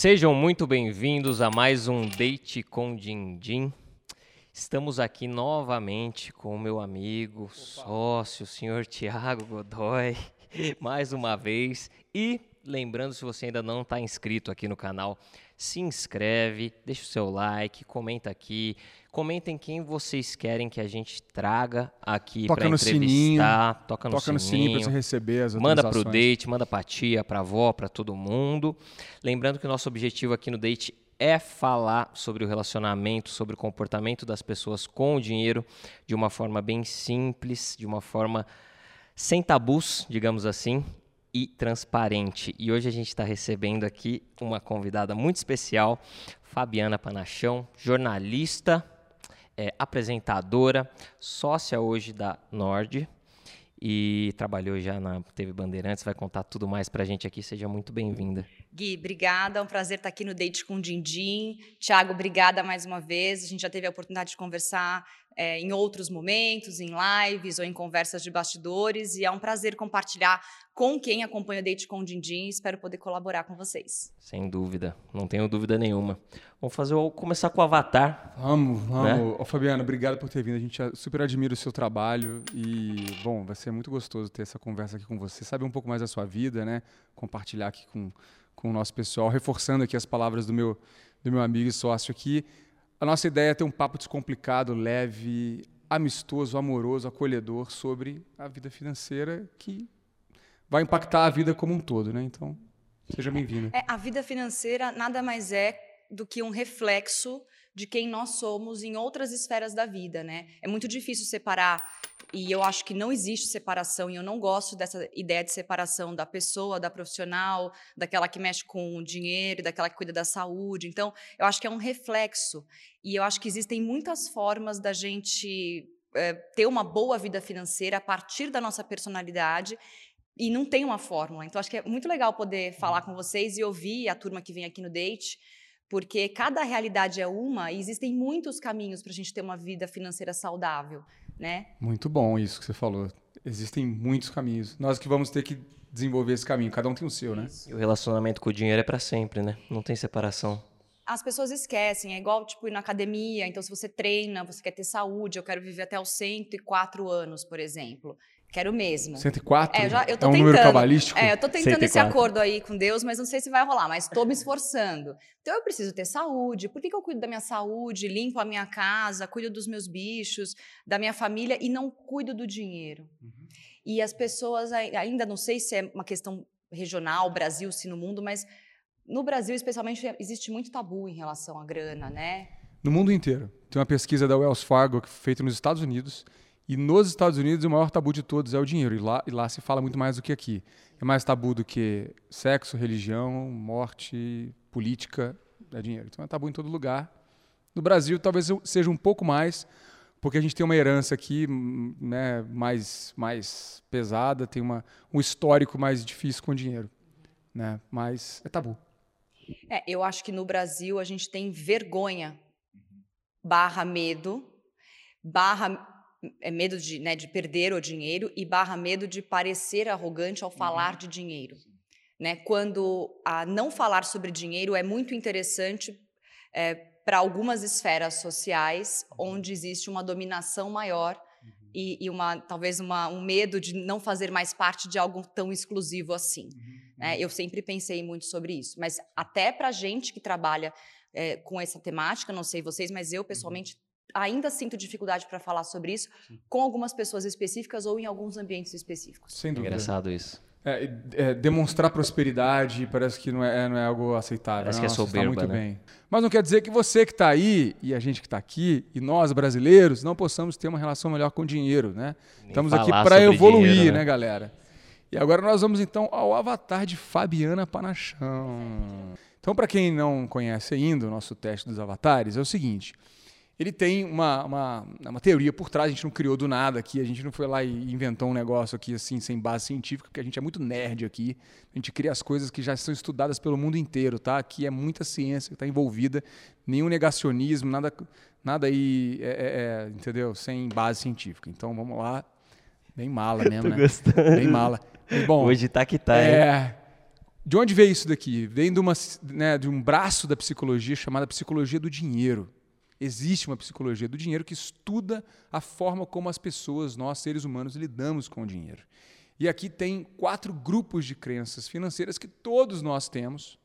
Sejam muito bem-vindos a mais um Date com Dindim. Estamos aqui novamente com o meu amigo, Opa. sócio, o senhor Tiago Godoy, mais uma vez. E lembrando, se você ainda não está inscrito aqui no canal, se inscreve, deixa o seu like, comenta aqui, comentem quem vocês querem que a gente traga aqui para entrevistar, sininho, toca no toca sininho, no sininho. para você receber as Manda para o date, manda para tia, para avó, para todo mundo. Lembrando que o nosso objetivo aqui no date é falar sobre o relacionamento, sobre o comportamento das pessoas com o dinheiro de uma forma bem simples, de uma forma sem tabus, digamos assim, e transparente. E hoje a gente está recebendo aqui uma convidada muito especial, Fabiana Panachão, jornalista, é, apresentadora, sócia hoje da Nord e trabalhou já na TV Bandeirantes, vai contar tudo mais para a gente aqui. Seja muito bem-vinda. Gui, obrigada. É um prazer estar aqui no Date com o Dindim. Tiago, obrigada mais uma vez. A gente já teve a oportunidade de conversar é, em outros momentos, em lives ou em conversas de bastidores, e é um prazer compartilhar com quem acompanha o Date com o Dindim. Espero poder colaborar com vocês. Sem dúvida, não tenho dúvida nenhuma. Vamos fazer começar com o Avatar. Vamos, vamos. Né? Ô, Fabiana, obrigado por ter vindo. A gente super admira o seu trabalho e, bom, vai ser muito gostoso ter essa conversa aqui com você, saber um pouco mais da sua vida, né? Compartilhar aqui com, com o nosso pessoal, reforçando aqui as palavras do meu, do meu amigo e sócio aqui. A nossa ideia é ter um papo descomplicado, leve, amistoso, amoroso, acolhedor sobre a vida financeira que vai impactar a vida como um todo, né? Então, seja bem-vindo. É, a vida financeira nada mais é do que um reflexo de quem nós somos em outras esferas da vida, né? É muito difícil separar e eu acho que não existe separação e eu não gosto dessa ideia de separação da pessoa, da profissional, daquela que mexe com o dinheiro, daquela que cuida da saúde. Então, eu acho que é um reflexo e eu acho que existem muitas formas da gente é, ter uma boa vida financeira a partir da nossa personalidade e não tem uma fórmula. Então, acho que é muito legal poder falar com vocês e ouvir a turma que vem aqui no Date porque cada realidade é uma e existem muitos caminhos para a gente ter uma vida financeira saudável, né? Muito bom isso que você falou. Existem muitos caminhos. Nós que vamos ter que desenvolver esse caminho. Cada um tem o seu, né? E o relacionamento com o dinheiro é para sempre, né? Não tem separação. As pessoas esquecem, é igual tipo ir na academia, então se você treina, você quer ter saúde, eu quero viver até os 104 anos, por exemplo. Quero mesmo. 104? É, já, eu tô é um tentando, número cabalístico? É, eu tô tentando 104. esse acordo aí com Deus, mas não sei se vai rolar, mas estou me esforçando. Então eu preciso ter saúde. Por que, que eu cuido da minha saúde, limpo a minha casa, cuido dos meus bichos, da minha família e não cuido do dinheiro? Uhum. E as pessoas, ainda não sei se é uma questão regional, Brasil, se no mundo, mas no Brasil, especialmente, existe muito tabu em relação à grana, né? No mundo inteiro. Tem uma pesquisa da Wells Fargo feita nos Estados Unidos e nos Estados Unidos, o maior tabu de todos é o dinheiro. E lá, e lá se fala muito mais do que aqui. É mais tabu do que sexo, religião, morte, política, é dinheiro. Então é tabu em todo lugar. No Brasil, talvez seja um pouco mais, porque a gente tem uma herança aqui né, mais, mais pesada, tem uma, um histórico mais difícil com o dinheiro. Né? Mas é tabu. É, eu acho que no Brasil a gente tem vergonha barra medo, barra é medo de, né, de perder o dinheiro e barra medo de parecer arrogante ao falar uhum. de dinheiro. Né? Quando a não falar sobre dinheiro é muito interessante é, para algumas esferas sociais uhum. onde existe uma dominação maior uhum. e, e, uma talvez uma, um medo de não fazer mais parte de algo tão exclusivo assim. Uhum. Né? Eu sempre pensei muito sobre isso, mas até para gente que trabalha é, com essa temática, não sei vocês, mas eu uhum. pessoalmente ainda sinto dificuldade para falar sobre isso Sim. com algumas pessoas específicas ou em alguns ambientes específicos. Sem dúvida. Engraçado isso. É, é, demonstrar prosperidade parece que não é, não é algo aceitável. Parece Nossa, que é soberba, muito né? bem. Mas não quer dizer que você que está aí e a gente que está aqui e nós brasileiros não possamos ter uma relação melhor com o dinheiro, né? Nem Estamos aqui para evoluir, dinheiro, né? né, galera? E agora nós vamos então ao avatar de Fabiana Panachão. Então, para quem não conhece ainda o nosso teste dos avatares, é o seguinte: ele tem uma, uma, uma, teoria por trás, a gente não criou do nada aqui, a gente não foi lá e inventou um negócio aqui assim, sem base científica, porque a gente é muito nerd aqui. A gente cria as coisas que já são estudadas pelo mundo inteiro, tá? Aqui é muita ciência que está envolvida, nenhum negacionismo, nada, nada aí, é, é, é, entendeu? Sem base científica. Então vamos lá, bem mala mesmo, né? Gostando. Bem mala. bom, Hoje tá que tá, é, de onde veio isso daqui? Vem de, uma, né, de um braço da psicologia chamada psicologia do dinheiro. Existe uma psicologia do dinheiro que estuda a forma como as pessoas, nós seres humanos, lidamos com o dinheiro. E aqui tem quatro grupos de crenças financeiras que todos nós temos.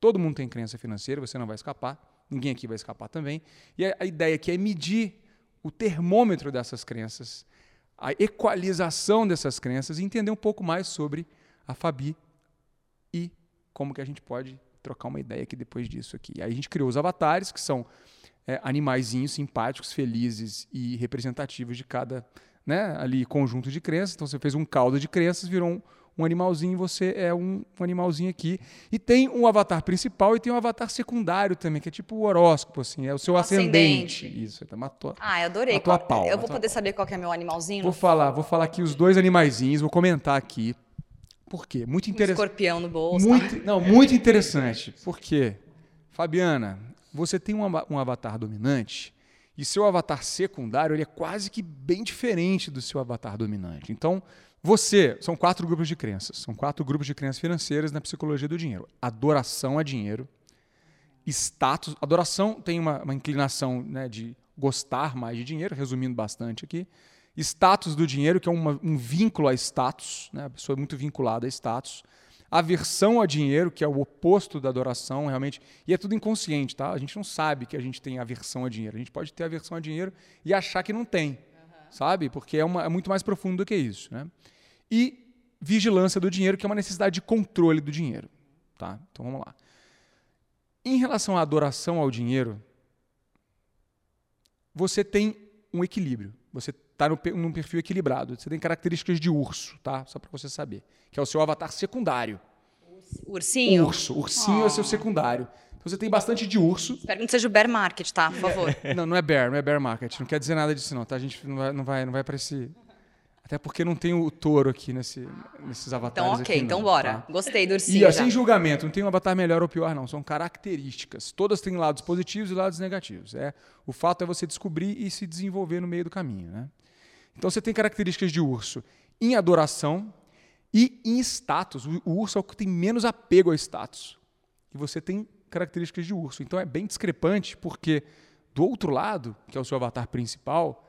Todo mundo tem crença financeira, você não vai escapar, ninguém aqui vai escapar também. E a ideia aqui é medir o termômetro dessas crenças, a equalização dessas crenças e entender um pouco mais sobre a Fabi e como que a gente pode trocar uma ideia aqui depois disso aqui. Aí a gente criou os avatares, que são é, animaizinhos simpáticos, felizes e representativos de cada né, ali conjunto de crenças. Então você fez um caldo de crenças, virou um, um animalzinho, você é um, um, animalzinho aqui. E tem um avatar principal e tem um avatar secundário também, que é tipo o horóscopo, assim, é o seu ascendente. ascendente. Isso, tá, matou. Ah, eu adorei. Matou qual, a pau, eu vou poder saber qual é meu animalzinho? Vou falar, vou falar aqui os dois animaizinhos, vou comentar aqui. Por quê? Muito interessante. Um escorpião no bolso. Muito, tá? Não, muito interessante. Por quê? Fabiana, você tem um, avatar dominante e seu avatar secundário ele é quase que bem diferente do seu avatar dominante. Então, você, são quatro grupos de crenças. São quatro grupos de crenças financeiras na psicologia do dinheiro. Adoração a dinheiro, status. Adoração tem uma, uma inclinação né, de gostar mais de dinheiro, resumindo bastante aqui. Status do dinheiro, que é uma, um vínculo a status, né? a pessoa é muito vinculada a status. Aversão a dinheiro, que é o oposto da adoração, realmente. E é tudo inconsciente, tá? A gente não sabe que a gente tem aversão a dinheiro. A gente pode ter aversão a dinheiro e achar que não tem, uhum. sabe? Porque é, uma, é muito mais profundo do que isso, né? E vigilância do dinheiro, que é uma necessidade de controle do dinheiro, tá? Então vamos lá. Em relação à adoração ao dinheiro, você tem um equilíbrio. Você está num perfil equilibrado. Você tem características de urso, tá? Só para você saber. Que é o seu avatar secundário. Ursinho? Urso. Ursinho oh. é o seu secundário. Então você tem bastante de urso. Espero que não seja o bear market, tá? Por favor. não, não é bear, não é bear market. Não quer dizer nada disso, não, tá? A gente não vai, não vai, não vai para esse, até porque não tem o touro aqui nesse, nesses avatares. Então, ok, aqui, então não, bora. Tá? Gostei do ursinho. E assim, julgamento, não tem um avatar melhor ou pior, não. São características. Todas têm lados positivos e lados negativos. É, o fato é você descobrir e se desenvolver no meio do caminho. Né? Então você tem características de urso em adoração e em status. O, urso é o que tem menos apego ao status. E você tem características de urso. Então é bem discrepante, porque do outro lado, que é o seu avatar principal,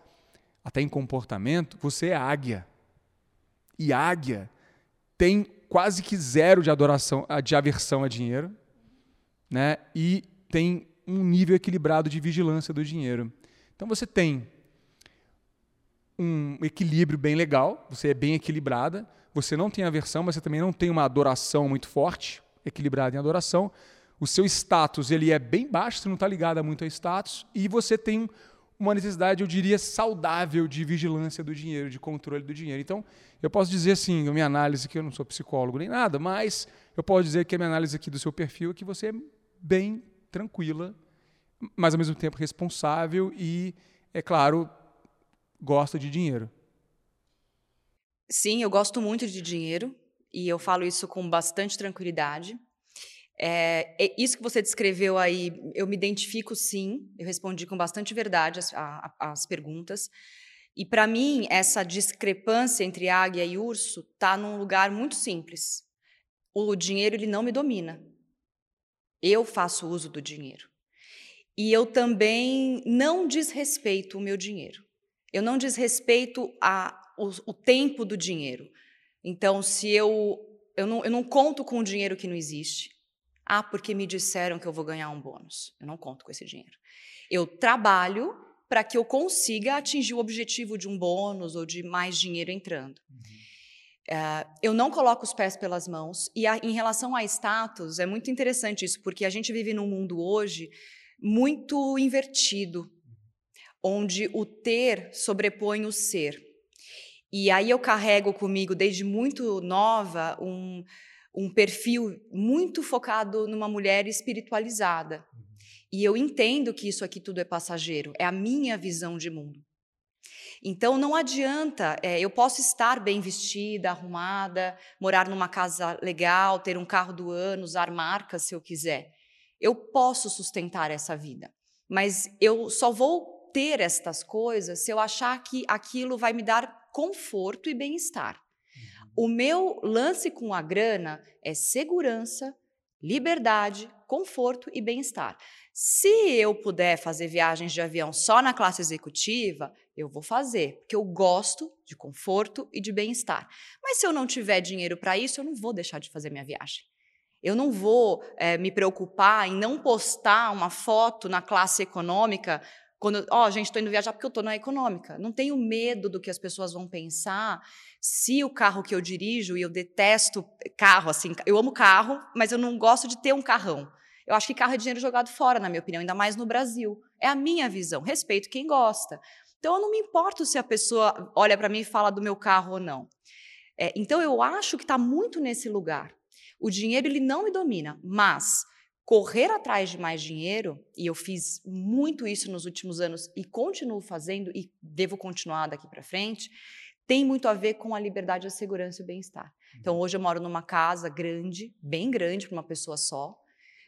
até em comportamento, você é águia. E águia tem quase que zero de adoração, de aversão a dinheiro, né? E tem um nível equilibrado de vigilância do dinheiro. Então você tem um equilíbrio bem legal, você é bem equilibrada, você não tem aversão, mas você também não tem uma adoração muito forte, equilibrada em adoração. O seu status ele é bem baixo, você não está ligado muito ao status, e você tem uma necessidade, eu diria, saudável de vigilância do dinheiro, de controle do dinheiro. Então, eu posso dizer assim, a minha análise, que eu não sou psicólogo nem nada, mas eu posso dizer que a minha análise aqui do seu perfil é que você é bem tranquila, mas ao mesmo tempo responsável e, é claro, gosta de dinheiro. Sim, eu gosto muito de dinheiro e eu falo isso com bastante tranquilidade. É, isso que você descreveu aí, eu me identifico sim, eu respondi com bastante verdade as, a, as perguntas. E para mim, essa discrepância entre águia e urso está num lugar muito simples. O dinheiro ele não me domina. Eu faço uso do dinheiro. E eu também não desrespeito o meu dinheiro. Eu não desrespeito a, o, o tempo do dinheiro. Então, se eu, eu, não, eu não conto com o dinheiro que não existe, ah, porque me disseram que eu vou ganhar um bônus. Eu não conto com esse dinheiro. Eu trabalho para que eu consiga atingir o objetivo de um bônus ou de mais dinheiro entrando. Uhum. Uh, eu não coloco os pés pelas mãos. E a, em relação a status, é muito interessante isso, porque a gente vive num mundo hoje muito invertido, onde o ter sobrepõe o ser. E aí eu carrego comigo, desde muito nova, um um perfil muito focado numa mulher espiritualizada. E eu entendo que isso aqui tudo é passageiro, é a minha visão de mundo. Então não adianta, é, eu posso estar bem vestida, arrumada, morar numa casa legal, ter um carro do ano, usar marcas se eu quiser. Eu posso sustentar essa vida, mas eu só vou ter estas coisas se eu achar que aquilo vai me dar conforto e bem-estar. O meu lance com a grana é segurança, liberdade, conforto e bem-estar. Se eu puder fazer viagens de avião só na classe executiva, eu vou fazer, porque eu gosto de conforto e de bem-estar. Mas se eu não tiver dinheiro para isso, eu não vou deixar de fazer minha viagem. Eu não vou é, me preocupar em não postar uma foto na classe econômica quando, ó, oh, gente, estou indo viajar porque eu estou na econômica. Não tenho medo do que as pessoas vão pensar se o carro que eu dirijo, e eu detesto carro, assim, eu amo carro, mas eu não gosto de ter um carrão. Eu acho que carro é dinheiro jogado fora, na minha opinião, ainda mais no Brasil. É a minha visão. Respeito quem gosta. Então, eu não me importo se a pessoa olha para mim e fala do meu carro ou não. É, então, eu acho que está muito nesse lugar. O dinheiro ele não me domina, mas correr atrás de mais dinheiro, e eu fiz muito isso nos últimos anos e continuo fazendo e devo continuar daqui para frente, tem muito a ver com a liberdade, a segurança e o bem-estar. Então, hoje eu moro numa casa grande, bem grande para uma pessoa só.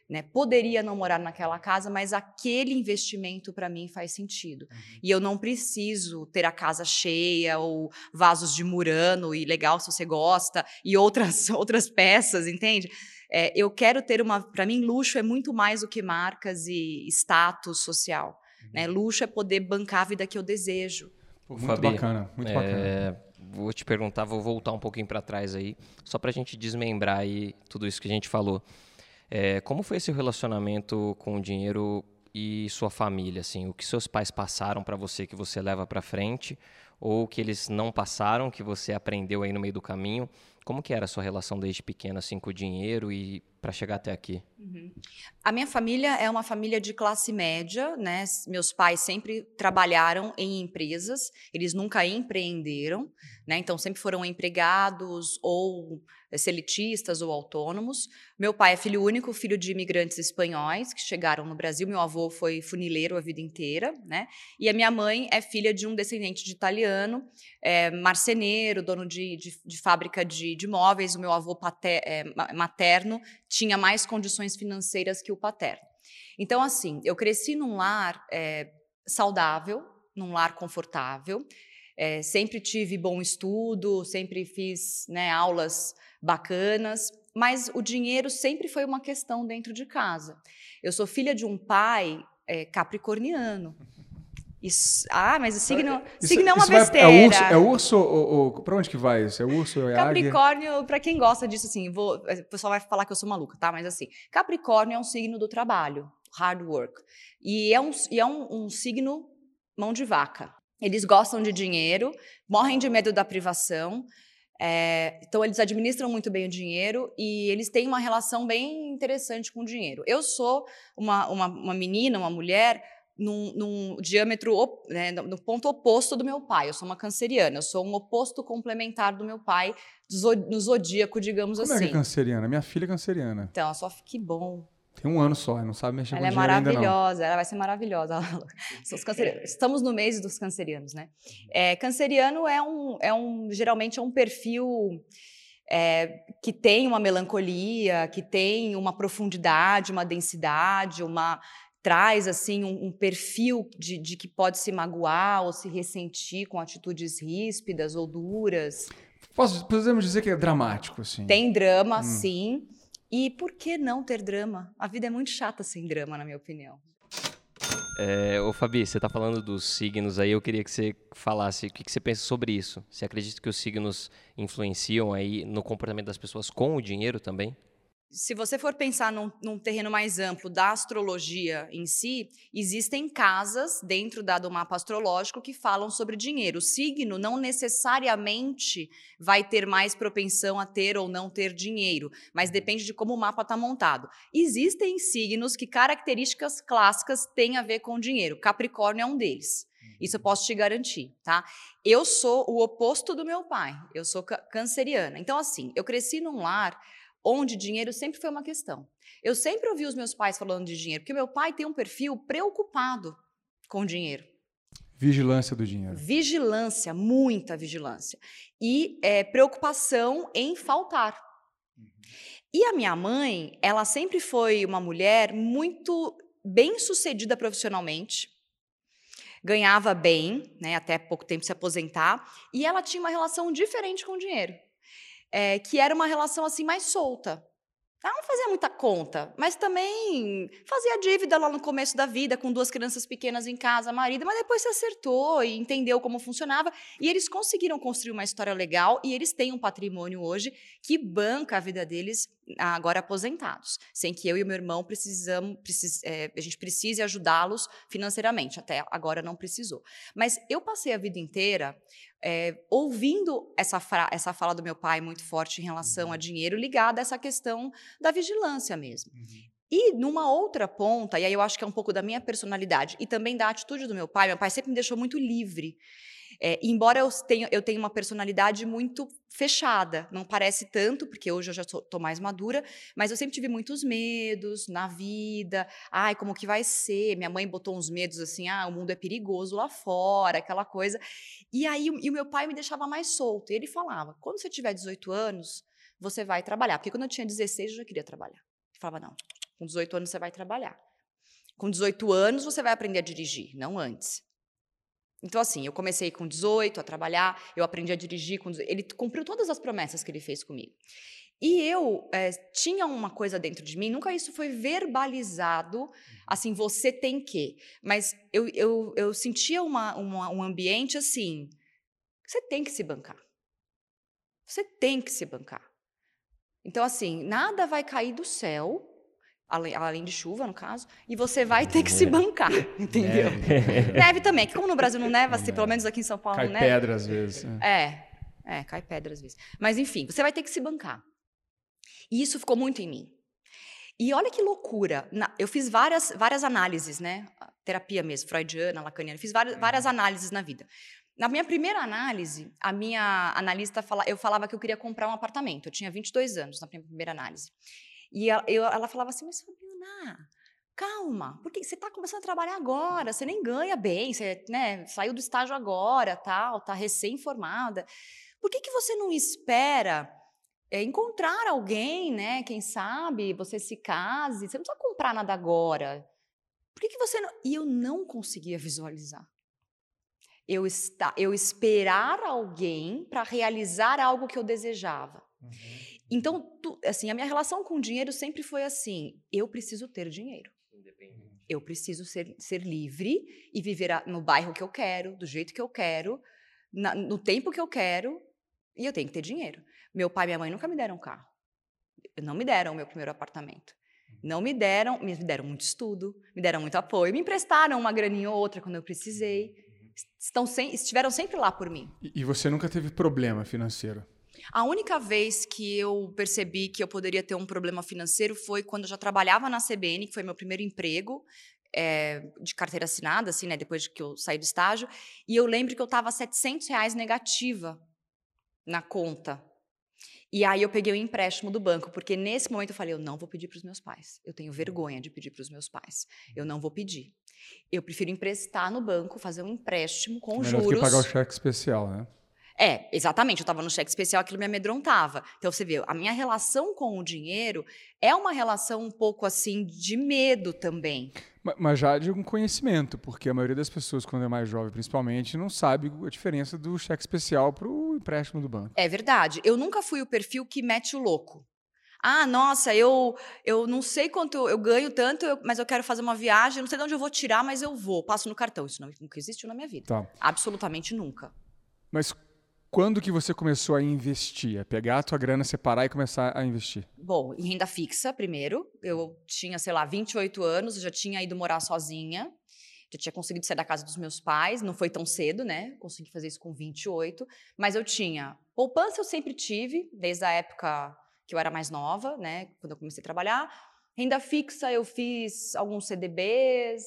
Né? Poderia não morar naquela casa, mas aquele investimento para mim faz sentido. Uhum. E eu não preciso ter a casa cheia ou vasos de murano e legal se você gosta e outras outras peças, entende? É, eu quero ter uma. Para mim, luxo é muito mais do que marcas e status social. Né? Uhum. Luxo é poder bancar a vida que eu desejo. muito Fabi, bacana, muito é, bacana. Vou te perguntar, vou voltar um pouquinho para trás aí, só para a gente desmembrar aí tudo isso que a gente falou. É, como foi esse relacionamento com o dinheiro e sua família? Assim, o que seus pais passaram para você que você leva para frente, ou que eles não passaram, que você aprendeu aí no meio do caminho? Como que era a sua relação desde pequena assim com o dinheiro e para chegar até aqui? Uhum. A minha família é uma família de classe média, né? Meus pais sempre trabalharam em empresas, eles nunca empreenderam, né? Então sempre foram empregados ou eh, selitistas ou autônomos. Meu pai é filho único, filho de imigrantes espanhóis que chegaram no Brasil. Meu avô foi funileiro a vida inteira, né? E a minha mãe é filha de um descendente de italiano, é, marceneiro, dono de, de, de fábrica de, de, móveis. O meu avô pater, é, materno tinha mais condições financeiras que o paterno. Então, assim, eu cresci num lar é, saudável, num lar confortável. É, sempre tive bom estudo, sempre fiz né, aulas bacanas, mas o dinheiro sempre foi uma questão dentro de casa. Eu sou filha de um pai é, capricorniano. Isso, ah, mas o signo, isso, signo é uma besteira. Vai, é urso, é urso ou, ou para onde que vai isso? É urso ou é Capricórnio, para quem gosta disso, assim, vou, o pessoal vai falar que eu sou maluca, tá? Mas assim, Capricórnio é um signo do trabalho, hard work. E é um, e é um, um signo mão de vaca. Eles gostam de dinheiro, morrem de medo da privação, é, então, eles administram muito bem o dinheiro e eles têm uma relação bem interessante com o dinheiro. Eu sou uma, uma, uma menina, uma mulher, num, num diâmetro, né, no ponto oposto do meu pai. Eu sou uma canceriana, eu sou um oposto complementar do meu pai, no zodíaco, digamos Como assim. Como é que é assim. canceriana? Minha filha é canceriana. Então, só que bom. Tem um ano só, não sabe mexer ela com é maravilhosa, ela vai ser maravilhosa. Estamos no mês dos cancerianos, né? É, canceriano é um, é um, geralmente é um perfil é, que tem uma melancolia, que tem uma profundidade, uma densidade, uma traz assim um, um perfil de, de, que pode se magoar ou se ressentir com atitudes ríspidas ou duras. Posso, podemos dizer que é dramático, assim? Tem drama, hum. sim. E por que não ter drama? A vida é muito chata sem drama, na minha opinião. É, ô Fabi, você está falando dos signos aí, eu queria que você falasse o que, que, você pensa sobre isso. Você acredita que os signos influenciam aí no comportamento das pessoas com o dinheiro também? Se você for pensar num, num, terreno mais amplo da astrologia em si, existem casas dentro da, do mapa astrológico que falam sobre dinheiro. O signo não necessariamente vai ter mais propensão a ter ou não ter dinheiro, mas uhum. depende de como o mapa está montado. Existem signos que características clássicas têm a ver com dinheiro. Capricórnio é um deles. Isso eu uhum. posso te garantir, tá? Eu sou o oposto do meu pai. Eu sou canceriana. Então, assim, eu cresci num lar onde dinheiro sempre foi uma questão. Eu sempre ouvi os meus pais falando de dinheiro, porque meu pai tem um perfil preocupado com dinheiro. Vigilância do dinheiro. Vigilância, muita vigilância. E é, preocupação em faltar. Uhum. E a minha mãe, ela sempre foi uma mulher muito bem sucedida profissionalmente, ganhava bem, né, até pouco tempo se aposentar, e ela tinha uma relação diferente com o dinheiro. É, que era uma relação assim mais solta. Ela não fazia muita conta, mas também fazia dívida lá no começo da vida, com duas crianças pequenas em casa, marido, mas depois se acertou e entendeu como funcionava. E eles conseguiram construir uma história legal e eles têm um patrimônio hoje que banca a vida deles agora aposentados, sem que eu e o meu irmão precisamos, precis, é, a gente precise ajudá-los financeiramente. Até agora não precisou. Mas eu passei a vida inteira é, ouvindo essa, essa fala do meu pai muito forte em relação a uhum. dinheiro, ligada a essa questão da vigilância mesmo. Uhum. E numa outra ponta, e aí eu acho que é um pouco da minha personalidade e também da atitude do meu pai, meu pai sempre me deixou muito livre. É, embora eu tenha, eu tenha uma personalidade muito fechada, não parece tanto, porque hoje eu já estou mais madura, mas eu sempre tive muitos medos na vida. Ai, como que vai ser? Minha mãe botou uns medos assim, ah, o mundo é perigoso lá fora, aquela coisa. E aí e o meu pai me deixava mais solto. E ele falava: quando você tiver 18 anos, você vai trabalhar. Porque quando eu tinha 16, eu já queria trabalhar. Ele falava: não, com 18 anos você vai trabalhar. Com 18 anos você vai aprender a dirigir, não antes. Então, assim, eu comecei com 18 a trabalhar, eu aprendi a dirigir com 18. Ele cumpriu todas as promessas que ele fez comigo. E eu é, tinha uma coisa dentro de mim, nunca isso foi verbalizado, assim, você tem que. Mas eu, eu, eu sentia uma, uma, um ambiente assim, você tem que se bancar. Você tem que se bancar. Então, assim, nada vai cair do céu além, além de chuva, no caso, e você vai ter que se bancar, entendeu? Neve, neve também, que como no Brasil não neva, assim, pelo menos aqui em São Paulo cai não neva. Cai pedra às vezes. É. é, é, cai pedra às vezes. Mas enfim, você vai ter que se bancar. E isso ficou muito em mim. E olha que loucura. eu fiz várias, várias análises, né? Terapia mesmo, freudiana, lacaniana. Fiz várias, várias análises na vida. Na minha primeira análise, a minha analista fala, eu falava que eu queria comprar um apartamento. Eu tinha 22 anos na minha primeira análise. E ela, eu, ela falava assim, mas Fabiana, calma, porque você está começando a trabalhar agora, você nem ganha bem, você né, saiu do estágio agora, tal, está recém-formada. Por que, que você não espera é, encontrar alguém, né? Quem sabe você se case, você não precisa comprar nada agora. Por que, que você não... E eu não conseguia visualizar. Eu, está, eu esperar alguém para realizar algo que eu desejava. Uhum. Então, tu, assim, a minha relação com o dinheiro sempre foi assim: eu preciso ter dinheiro. Eu preciso ser, ser livre e viver a, no bairro que eu quero, do jeito que eu quero, na, no tempo que eu quero, e eu tenho que ter dinheiro. Meu pai e minha mãe nunca me deram um carro. Não me deram o meu primeiro apartamento. Não me deram, me deram muito estudo, me deram muito apoio, me emprestaram uma graninha ou outra quando eu precisei. Estão sem, estiveram sempre lá por mim. E, e você nunca teve problema financeiro? A única vez que eu percebi que eu poderia ter um problema financeiro foi quando eu já trabalhava na CBN, que foi meu primeiro emprego. É, de carteira assinada, assim, né, depois que eu saí do estágio, e eu lembro que eu estava 700 reais negativa na conta. E aí eu peguei o um empréstimo do banco, porque nesse momento eu falei, eu não vou pedir para os meus pais. Eu tenho vergonha de pedir para os meus pais. Eu não vou pedir. Eu prefiro emprestar no banco, fazer um empréstimo com Melhor juros. Do que pagar o cheque especial, né? É, exatamente. Eu estava no cheque especial, aquilo me amedrontava. Então você vê, a minha relação com o dinheiro é uma relação um pouco assim de medo também. Mas já de um conhecimento, porque a maioria das pessoas, quando é mais jovem principalmente, não sabe a diferença do cheque especial para o empréstimo do banco. É verdade. Eu nunca fui o perfil que mete o louco. Ah, nossa, eu, eu não sei quanto eu ganho tanto, eu, mas eu quero fazer uma viagem, não sei de onde eu vou tirar, mas eu vou, passo no cartão. Isso não, nunca existiu na minha vida. Tá. Absolutamente nunca. Mas quando que você começou a investir? A pegar a tua grana, separar e começar a investir? Bom, em renda fixa, primeiro. Eu tinha, sei lá, 28 anos, já tinha ido morar sozinha. Já tinha conseguido sair da casa dos meus pais. Não foi tão cedo, né? Consegui fazer isso com 28. Mas eu tinha... Poupança eu sempre tive, desde a época que eu era mais nova, né? Quando eu comecei a trabalhar. Renda fixa eu fiz alguns CDBs...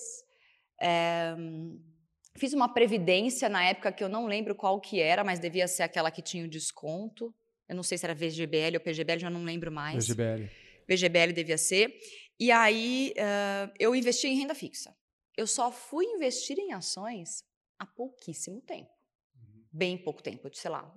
É Fiz uma previdência na época que eu não lembro qual que era, mas devia ser aquela que tinha o desconto. Eu não sei se era VGBL ou PGBL, já não lembro mais. VGBL. VGBL devia ser. E aí uh, eu investi em renda fixa. Eu só fui investir em ações há pouquíssimo tempo. Uhum. Bem pouco tempo, sei lá,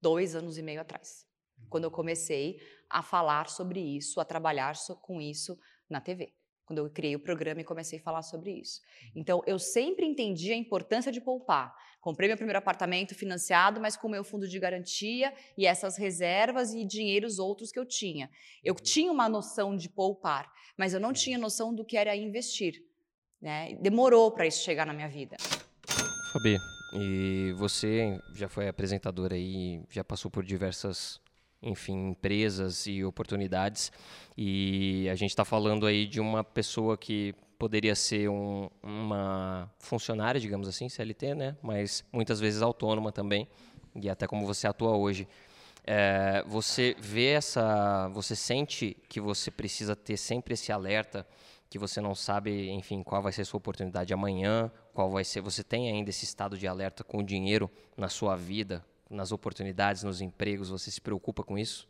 dois anos e meio atrás. Uhum. Quando eu comecei a falar sobre isso, a trabalhar com isso na TV. Quando eu criei o programa e comecei a falar sobre isso. Então, eu sempre entendi a importância de poupar. Comprei meu primeiro apartamento financiado, mas com meu fundo de garantia e essas reservas e dinheiros outros que eu tinha. Eu uhum. tinha uma noção de poupar, mas eu não tinha noção do que era investir. Né? Demorou para isso chegar na minha vida. Fabi, e você já foi apresentadora e já passou por diversas enfim, empresas e oportunidades. E a gente está falando aí de uma pessoa que poderia ser um, uma funcionária, digamos assim, CLT, né? Mas muitas vezes autônoma também, e até como você atua hoje. É, você vê essa, você sente que você precisa ter sempre esse alerta, que você não sabe, enfim, qual vai ser a sua oportunidade amanhã, qual vai ser. Você tem ainda esse estado de alerta com o dinheiro na sua vida, nas oportunidades, nos empregos? Você se preocupa com isso?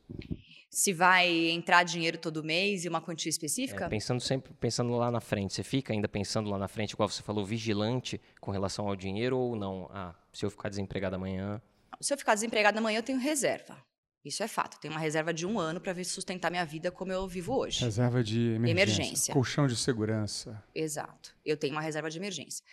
Se vai entrar dinheiro todo mês e uma quantia específica? É, pensando sempre, pensando lá na frente. Você fica ainda pensando lá na frente, igual você falou, vigilante com relação ao dinheiro ou não? Ah, se eu ficar desempregado amanhã. Se eu ficar desempregado amanhã, eu tenho reserva. Isso é fato. Tenho uma reserva de um ano para sustentar minha vida como eu vivo hoje. Reserva de emergência. emergência. Colchão de segurança. Exato. Eu tenho uma reserva de emergência.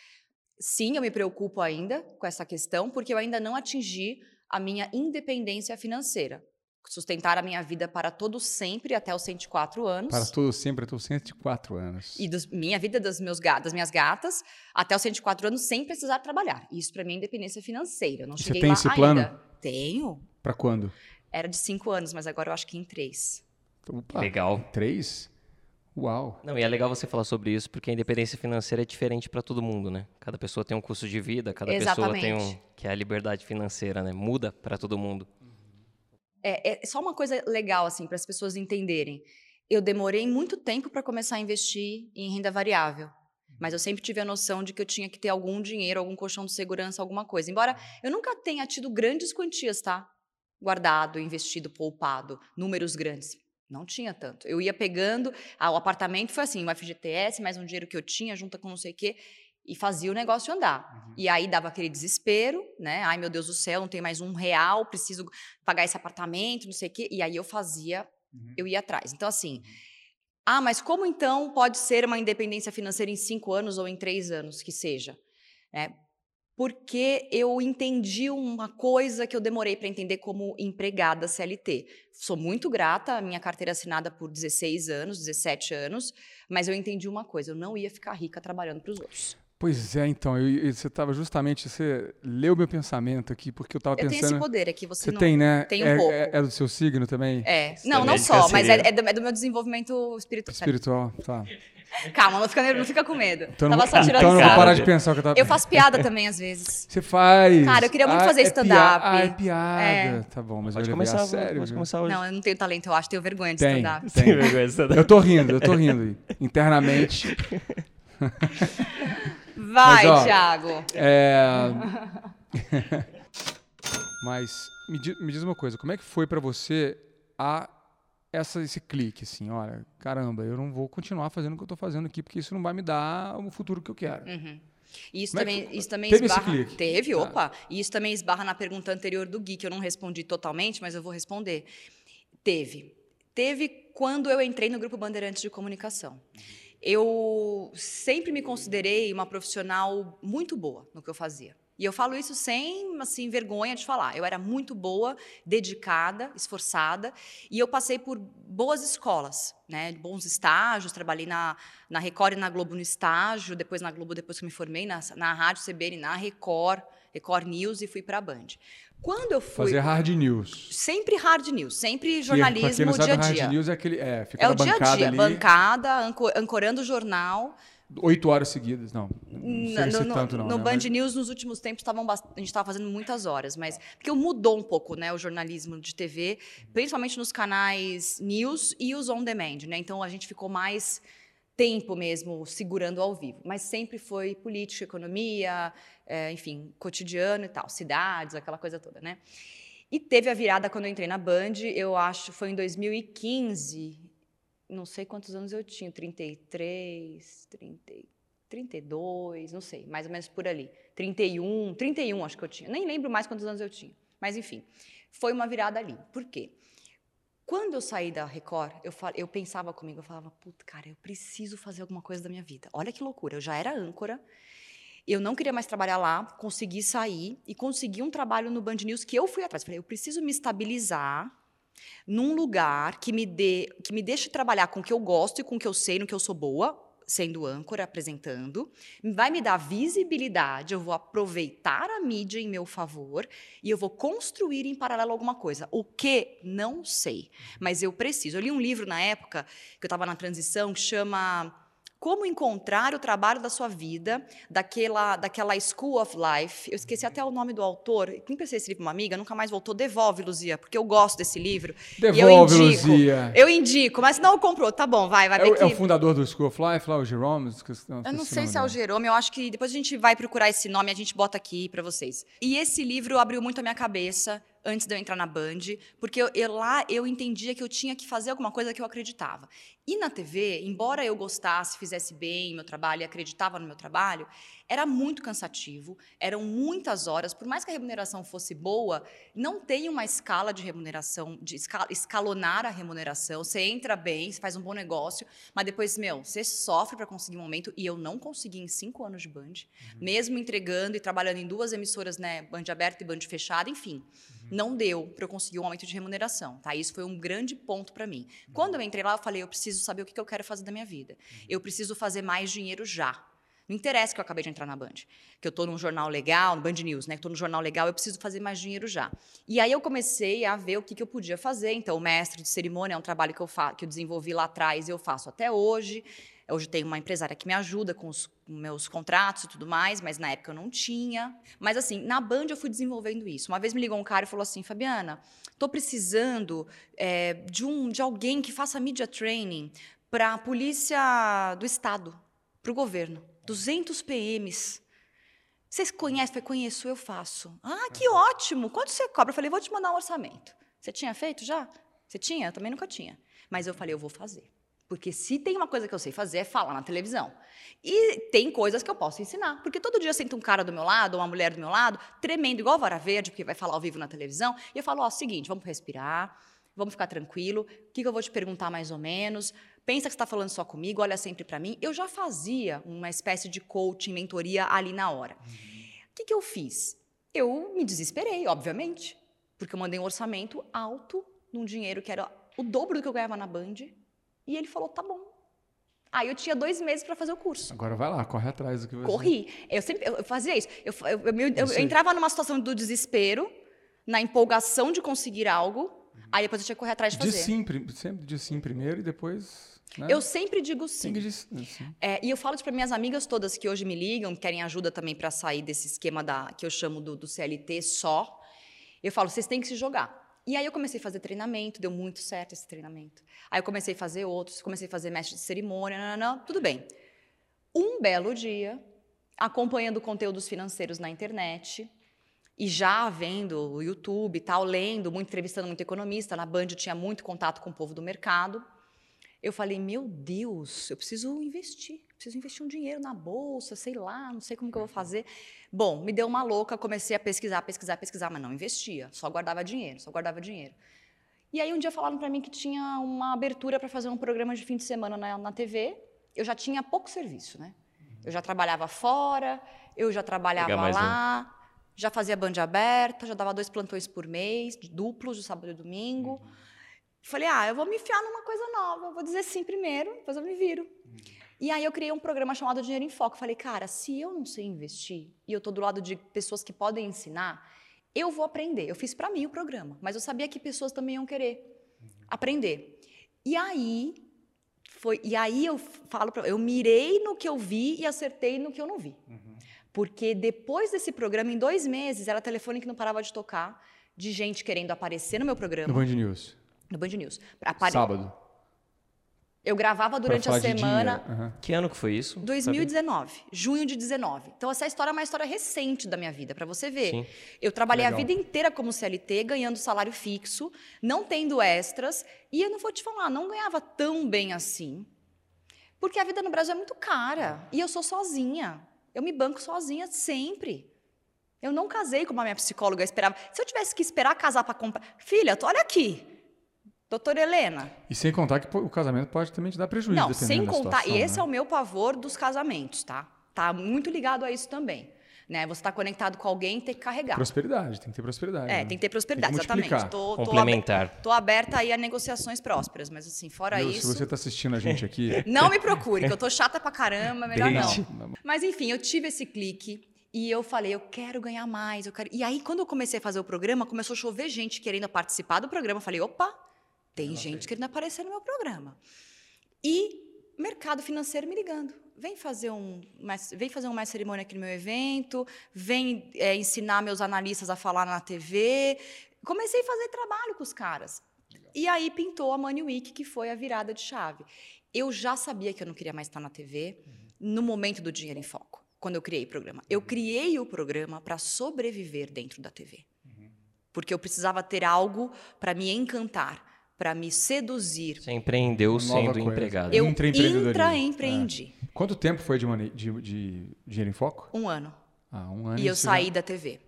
Sim, eu me preocupo ainda com essa questão, porque eu ainda não atingi a minha independência financeira. Sustentar a minha vida para todo sempre até os 104 anos. Para todo sempre até os 104 anos. E dos, minha vida das, meus, das minhas gatas até os 104 anos sem precisar trabalhar. Isso para mim é independência financeira. Eu não Você tem esse ainda. plano? Tenho. Para quando? Era de cinco anos, mas agora eu acho que em três. Opa, Legal. Três? Uau. Não, e é legal você falar sobre isso, porque a independência financeira é diferente para todo mundo, né? Cada pessoa tem um custo de vida, cada Exatamente. pessoa tem um. que é a liberdade financeira, né? Muda para todo mundo. É, é só uma coisa legal, assim, para as pessoas entenderem. Eu demorei muito tempo para começar a investir em renda variável. Mas eu sempre tive a noção de que eu tinha que ter algum dinheiro, algum colchão de segurança, alguma coisa. Embora eu nunca tenha tido grandes quantias, tá? Guardado, investido, poupado, números grandes. Não tinha tanto. Eu ia pegando, ah, o apartamento foi assim, um FGTS, mais um dinheiro que eu tinha, junta com não sei o quê, e fazia o negócio andar. Uhum. E aí dava aquele desespero, né? Ai, meu Deus do céu, não tem mais um real, preciso pagar esse apartamento, não sei o quê. E aí eu fazia, uhum. eu ia atrás. Então, assim, uhum. ah, mas como então pode ser uma independência financeira em cinco anos ou em três anos, que seja? É, porque eu entendi uma coisa que eu demorei para entender como empregada CLT. Sou muito grata, a minha carteira é assinada por 16 anos, 17 anos, mas eu entendi uma coisa, eu não ia ficar rica trabalhando para os outros. Pois é, então, eu, você estava justamente, você leu meu pensamento aqui, porque eu estava pensando... Eu tenho esse poder aqui, você, você não... tem, né? Tem um é, pouco. É, é, do seu signo também? É, não, não só, mas é, é, do, é, do, meu desenvolvimento espiritual. Espiritual, tá. Calma, não fica, não fica com medo. Então, tava só tirando então não vou parar de pensar o que eu tava Eu faço piada também, às vezes. Você faz? Cara, eu queria muito ah, fazer é stand-up. Ah, é piada. É. Tá bom, mas pode eu começar, sério. Pode começar hoje. Não, eu não tenho talento, eu acho. Tenho vergonha de stand-up. Tem, tem. vergonha de stand-up. Eu tô rindo, eu tô rindo. Internamente. Vai, mas, ó, Thiago. É... mas me diz, me diz uma coisa, como é que foi para você a essa, esse clique, assim, olha, caramba, eu não vou continuar fazendo o que eu estou fazendo aqui, porque isso não vai me dar o futuro que eu quero. Uhum. Isso, é também, isso também teve esbarra. Esse clique? Teve, tá. opa. E isso também esbarra na pergunta anterior do Gui, que eu não respondi totalmente, mas eu vou responder. Teve. Teve quando eu entrei no Grupo Bandeirantes de Comunicação. Eu sempre me considerei uma profissional muito boa no que eu fazia. E eu falo isso sem assim vergonha de falar. Eu era muito boa, dedicada, esforçada, e eu passei por boas escolas, né? Bons estágios. Trabalhei na, na Record e na Globo no estágio, depois na Globo depois que me formei na, na rádio CBN, na Record, Record News e fui para a Band. Quando eu fui. Fazer hard news. Sempre hard news, sempre jornalismo que, quem não sabe, dia a dia. Hard news é aquele. É, fica é o dia a dia, ali. bancada, ancorando o jornal. Oito horas seguidas, não. Não sei no, tanto, não. No né? Band. News, nos últimos tempos, tavam, a gente estava fazendo muitas horas, mas. Porque mudou um pouco né, o jornalismo de TV, principalmente nos canais news e os on demand, né? Então a gente ficou mais tempo mesmo segurando ao vivo. Mas sempre foi política, economia, é, enfim, cotidiano e tal, cidades, aquela coisa toda, né? E teve a virada quando eu entrei na Band, eu acho, foi em 2015, não sei quantos anos eu tinha, 33, 30, 32, não sei, mais ou menos por ali. 31, 31 acho que eu tinha. Nem lembro mais quantos anos eu tinha. Mas enfim, foi uma virada ali. Por quê? Quando eu saí da Record, eu, fal, eu pensava comigo, eu falava, puta, cara, eu preciso fazer alguma coisa da minha vida. Olha que loucura, eu já era âncora, eu não queria mais trabalhar lá, consegui sair e consegui um trabalho no Band News que eu fui atrás. Falei, eu preciso me estabilizar num lugar que me dê, que me deixe trabalhar com o que eu gosto e com o que eu sei, no que eu sou boa, sendo âncora, apresentando, vai me dar visibilidade, eu vou aproveitar a mídia em meu favor e eu vou construir em paralelo alguma coisa. O que? Não sei, mas eu preciso. Eu li um livro na época que eu estava na transição que chama como encontrar o trabalho da sua vida, daquela, daquela School of Life. Eu esqueci até o nome do autor. Quem pensei esse livro uma amiga, nunca mais voltou. Devolve, Luzia, porque eu gosto desse livro. Devolve, eu indico, Luzia. Eu indico, mas não comprou. Tá bom, vai, vai é, o, é o fundador do School of Life, lá, o Jerome? Não, eu não sei se é o Jerome, eu acho que depois a gente vai procurar esse nome, a gente bota aqui para vocês. E esse livro abriu muito a minha cabeça antes de eu entrar na Band, porque eu, eu, lá eu entendia que eu tinha que fazer alguma coisa que eu acreditava. E na TV, embora eu gostasse, fizesse bem meu trabalho e acreditava no meu trabalho, era muito cansativo, eram muitas horas, por mais que a remuneração fosse boa, não tem uma escala de remuneração, de escalonar a remuneração. Você entra bem, você faz um bom negócio, mas depois, meu, você sofre para conseguir um momento, e eu não consegui em cinco anos de Band, uhum. mesmo entregando e trabalhando em duas emissoras, né, Band aberta e Band fechada, enfim. Uhum. Não deu para eu conseguir um aumento de remuneração, tá? Isso foi um grande ponto para mim. Uhum. Quando eu entrei lá, eu falei, eu preciso saber o que eu quero fazer da minha vida. Uhum. Eu preciso fazer mais dinheiro já. Não interessa que eu acabei de entrar na Band, que eu estou num jornal legal, no Band News, né? Que estou num jornal legal, eu preciso fazer mais dinheiro já. E aí eu comecei a ver o que, que eu podia fazer. Então, o mestre de cerimônia é um trabalho que eu, que eu desenvolvi lá atrás e eu faço até hoje. Hoje tenho uma empresária que me ajuda com os meus contratos e tudo mais, mas na época eu não tinha. Mas assim, na Band eu fui desenvolvendo isso. Uma vez me ligou um cara e falou assim, Fabiana, estou precisando é, de, um, de alguém que faça media training para a polícia do estado, para o governo. 200 PMs. Vocês conhecem? Eu conheço, eu faço. Ah, que ótimo! Quanto você cobra? Eu falei, vou te mandar um orçamento. Você tinha feito já? Você tinha? Eu também nunca tinha. Mas eu falei, eu vou fazer. Porque se tem uma coisa que eu sei fazer é falar na televisão. E tem coisas que eu posso ensinar. Porque todo dia senta um cara do meu lado, ou uma mulher do meu lado, tremendo igual vara verde, porque vai falar ao vivo na televisão. E eu falo, ó, seguinte, vamos respirar, vamos ficar tranquilo. O que, que eu vou te perguntar mais ou menos? Pensa que está falando só comigo, olha sempre para mim. Eu já fazia uma espécie de coaching, mentoria ali na hora. O uhum. que, que eu fiz? Eu me desesperei, obviamente, porque eu mandei um orçamento alto num dinheiro que era o dobro do que eu ganhava na Band e ele falou: tá bom. Aí eu tinha dois meses para fazer o curso. Agora vai lá, corre atrás do que você. Corri. Eu sempre eu fazia isso. Eu, eu, eu, eu entrava numa situação do desespero, na empolgação de conseguir algo, aí depois eu tinha que correr atrás de fazer. De sim, sempre de sim primeiro e depois. Né? Eu sempre digo sim. sim. É, e eu falo isso para minhas amigas todas que hoje me ligam, querem ajuda também para sair desse esquema da, que eu chamo do, do CLT só. Eu falo, vocês têm que se jogar. E aí eu comecei a fazer treinamento, deu muito certo esse treinamento. Aí eu comecei a fazer outros, comecei a fazer mestre de cerimônia, não, tudo bem. Um belo dia, acompanhando conteúdos financeiros na internet, e já vendo o YouTube e tal, lendo, muito entrevistando muito economista, na Band eu tinha muito contato com o povo do mercado. Eu falei, meu Deus, eu preciso investir, preciso investir um dinheiro na bolsa, sei lá, não sei como que eu vou fazer. Bom, me deu uma louca, comecei a pesquisar, pesquisar, pesquisar, mas não investia, só guardava dinheiro, só guardava dinheiro. E aí um dia falaram para mim que tinha uma abertura para fazer um programa de fim de semana na, na TV. Eu já tinha pouco serviço, né? Eu já trabalhava fora, eu já trabalhava lá, um. já fazia band aberta, já dava dois plantões por mês, duplos de sábado e domingo. Uhum. Falei, ah, eu vou me enfiar numa coisa nova, vou dizer sim primeiro, depois eu me viro. E aí eu criei um programa chamado Dinheiro em Foco. Falei, cara, se eu não sei investir e eu tô do lado de pessoas que podem ensinar, eu vou aprender. Eu fiz para mim o programa, mas eu sabia que pessoas também iam querer uhum. aprender. E aí foi, e aí eu falo para eu mirei no que eu vi e acertei no que eu não vi. Uhum. Porque depois desse programa, em dois meses, era telefone que não parava de tocar, de gente querendo aparecer no meu programa. No Band News. No Band News. Apare... Sábado. Eu gravava durante a semana. Uhum. Que ano que foi isso? 2019, junho de 19. Então essa história é uma história recente da minha vida, para você ver. Sim. Eu trabalhei Legal. a vida inteira como CLT, ganhando salário fixo, não tendo extras, e eu não vou te falar, não ganhava tão bem assim. Porque a vida no Brasil é muito cara, e eu sou sozinha. Eu me banco sozinha sempre. Eu não casei como a minha psicóloga esperava. Se eu tivesse que esperar casar para comprar, filha, olha aqui. Doutora Helena. E sem contar que o casamento pode também te dar prejuízo. Não, sem contar. Situação, e esse né? é o meu pavor dos casamentos, tá? Tá muito ligado a isso também. Né? Você está conectado com alguém tem que carregar. Prosperidade, tem que ter prosperidade. É, né? tem que ter prosperidade, tem que exatamente. Tô, Complementar. Estou aberta aí a negociações prósperas, mas assim, fora Meu, isso. Se você está assistindo a gente aqui. não me procure, que eu tô chata pra caramba, melhor não. Mas enfim, eu tive esse clique. E eu falei, eu quero ganhar mais, eu quero. E aí, quando eu comecei a fazer o programa, começou a chover gente querendo participar do programa. Eu falei, opa, tem gente querendo aparecer no meu programa. E mercado financeiro me ligando vem fazer um vem fazer uma cerimônia aqui no meu evento, vem é, ensinar meus analistas a falar na TV. Comecei a fazer trabalho com os caras. Legal. E aí pintou a Money Week, que foi a virada de chave. Eu já sabia que eu não queria mais estar na TV uhum. no momento do Dinheiro em Foco, quando eu criei o programa. Eu uhum. criei o programa para sobreviver dentro da TV. Uhum. Porque eu precisava ter algo para me encantar para me seduzir. Você empreendeu sendo coisa. empregado. Eu intraempreendi. É. Quanto tempo foi de, de, de Dinheiro em Foco? Um ano. Ah, um ano. E eu saí já... da TV.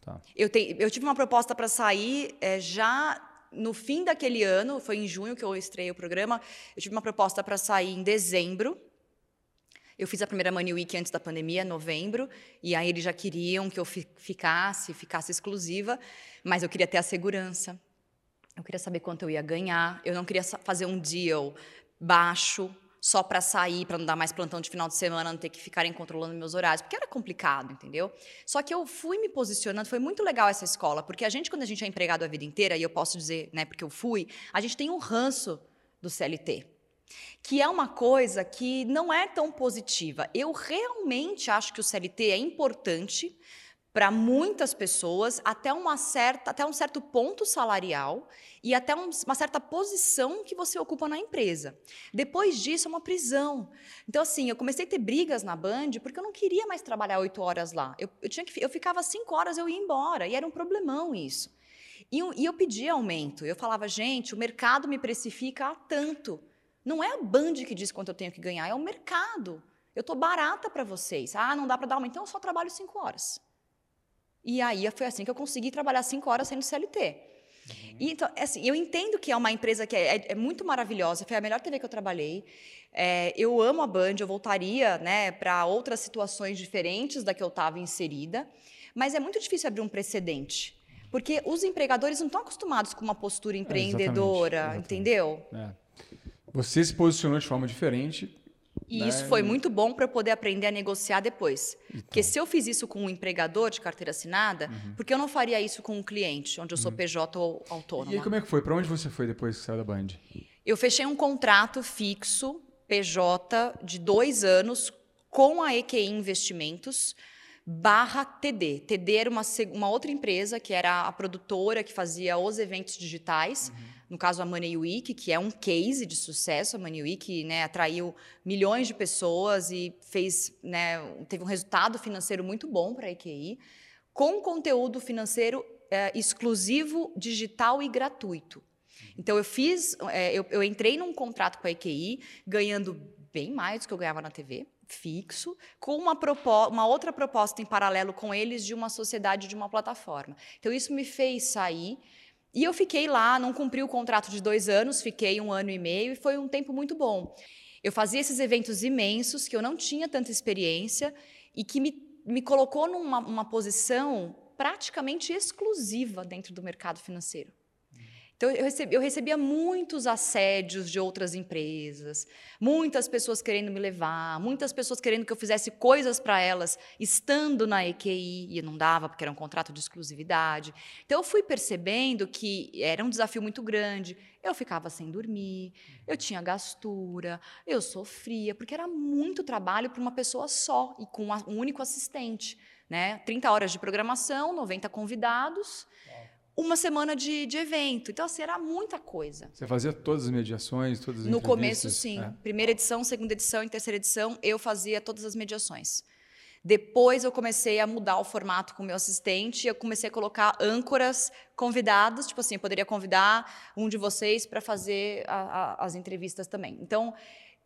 Tá. Eu, te, eu tive uma proposta para sair é, já no fim daquele ano, foi em junho que eu estreiei o programa. Eu tive uma proposta para sair em dezembro. Eu fiz a primeira Money Week antes da pandemia, novembro, e aí eles já queriam que eu ficasse, ficasse exclusiva, mas eu queria ter a segurança. Eu queria saber quanto eu ia ganhar. Eu não queria fazer um deal baixo só para sair, para não dar mais plantão de final de semana, não ter que ficarem controlando meus horários, porque era complicado, entendeu? Só que eu fui me posicionando, foi muito legal essa escola, porque a gente, quando a gente é empregado a vida inteira, e eu posso dizer, né, porque eu fui, a gente tem um ranço do CLT. Que é uma coisa que não é tão positiva. Eu realmente acho que o CLT é importante, para muitas pessoas até uma certa até um certo ponto salarial e até um, uma certa posição que você ocupa na empresa. Depois disso é uma prisão. Então assim, eu comecei a ter brigas na Band porque eu não queria mais trabalhar oito horas lá. Eu, eu, tinha que eu ficava cinco horas eu ia embora e era um problemão isso. E, e eu pedia aumento. Eu falava gente, o mercado me precifica a tanto. Não é a Band que diz quanto eu tenho que ganhar, é o mercado. Eu estou barata para vocês. Ah, não dá para dar aumento, então eu só trabalho cinco horas. E aí foi assim que eu consegui trabalhar cinco horas sendo CLT. Uhum. E, então, assim, eu entendo que é uma empresa que é, é, é muito maravilhosa, foi a melhor TV que eu trabalhei. É, eu amo a Band, eu voltaria né, para outras situações diferentes da que eu estava inserida, mas é muito difícil abrir um precedente. Porque os empregadores não estão acostumados com uma postura é, empreendedora, exatamente, exatamente. entendeu? É. Você se posicionou de forma diferente e né? isso foi muito bom para eu poder aprender a negociar depois. Então. Porque se eu fiz isso com um empregador de carteira assinada, uhum. porque eu não faria isso com um cliente, onde eu sou uhum. PJ ou autônomo. E aí, como é que foi? Para onde você foi depois que saiu da Band? Eu fechei um contrato fixo, PJ, de dois anos, com a EQI Investimentos, barra TD. TD era uma, uma outra empresa, que era a produtora que fazia os eventos digitais. Uhum no caso a Money Week, que é um case de sucesso, a Money Week né, atraiu milhões de pessoas e fez, né, teve um resultado financeiro muito bom para a EQI, com conteúdo financeiro é, exclusivo, digital e gratuito. Então eu fiz, é, eu, eu entrei num contrato com a EQI, ganhando bem mais do que eu ganhava na TV, fixo, com uma, uma, outra proposta em paralelo com eles de uma sociedade, de uma plataforma. Então, isso me fez sair e eu fiquei lá, não cumpri o contrato de dois anos, fiquei um ano e meio e foi um tempo muito bom. Eu fazia esses eventos imensos, que eu não tinha tanta experiência e que me, me colocou numa posição praticamente exclusiva dentro do mercado financeiro. Então, eu, recebi, eu recebia muitos assédios de outras empresas, muitas pessoas querendo me levar, muitas pessoas querendo que eu fizesse coisas para elas, estando na EQI, e não dava, porque era um contrato de exclusividade. Então, eu fui percebendo que era um desafio muito grande. Eu ficava sem dormir, eu tinha gastura, eu sofria, porque era muito trabalho para uma pessoa só e com um único assistente. Né? 30 horas de programação, 90 convidados uma semana de, de evento. Então, assim, era muita coisa. Você fazia todas as mediações, todas as No começo, sim. É. Primeira edição, segunda edição e terceira edição, eu fazia todas as mediações. Depois eu comecei a mudar o formato com o meu assistente, eu comecei a colocar âncoras convidados, tipo assim, eu poderia convidar um de vocês para fazer a, a, as entrevistas também. Então,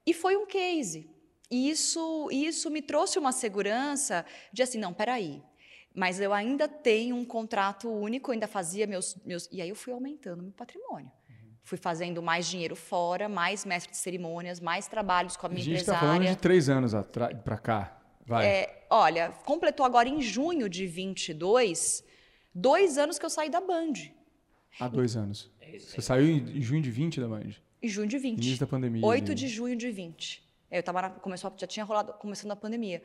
e foi um case. E isso, isso me trouxe uma segurança de assim, não, peraí, mas eu ainda tenho um contrato único, ainda fazia meus, meus. E aí eu fui aumentando meu patrimônio. Uhum. Fui fazendo mais dinheiro fora, mais mestre de cerimônias, mais trabalhos com a minha a gente empresária. está falando de três anos para cá. Vai. É, olha, completou agora em junho de 22, dois anos que eu saí da Band. Há dois anos. Você saiu em junho de 20 da Band? Em junho de 20. Início da pandemia. 8 ali. de junho de 20. Eu tava na, começou, já tinha rolado, começando a pandemia.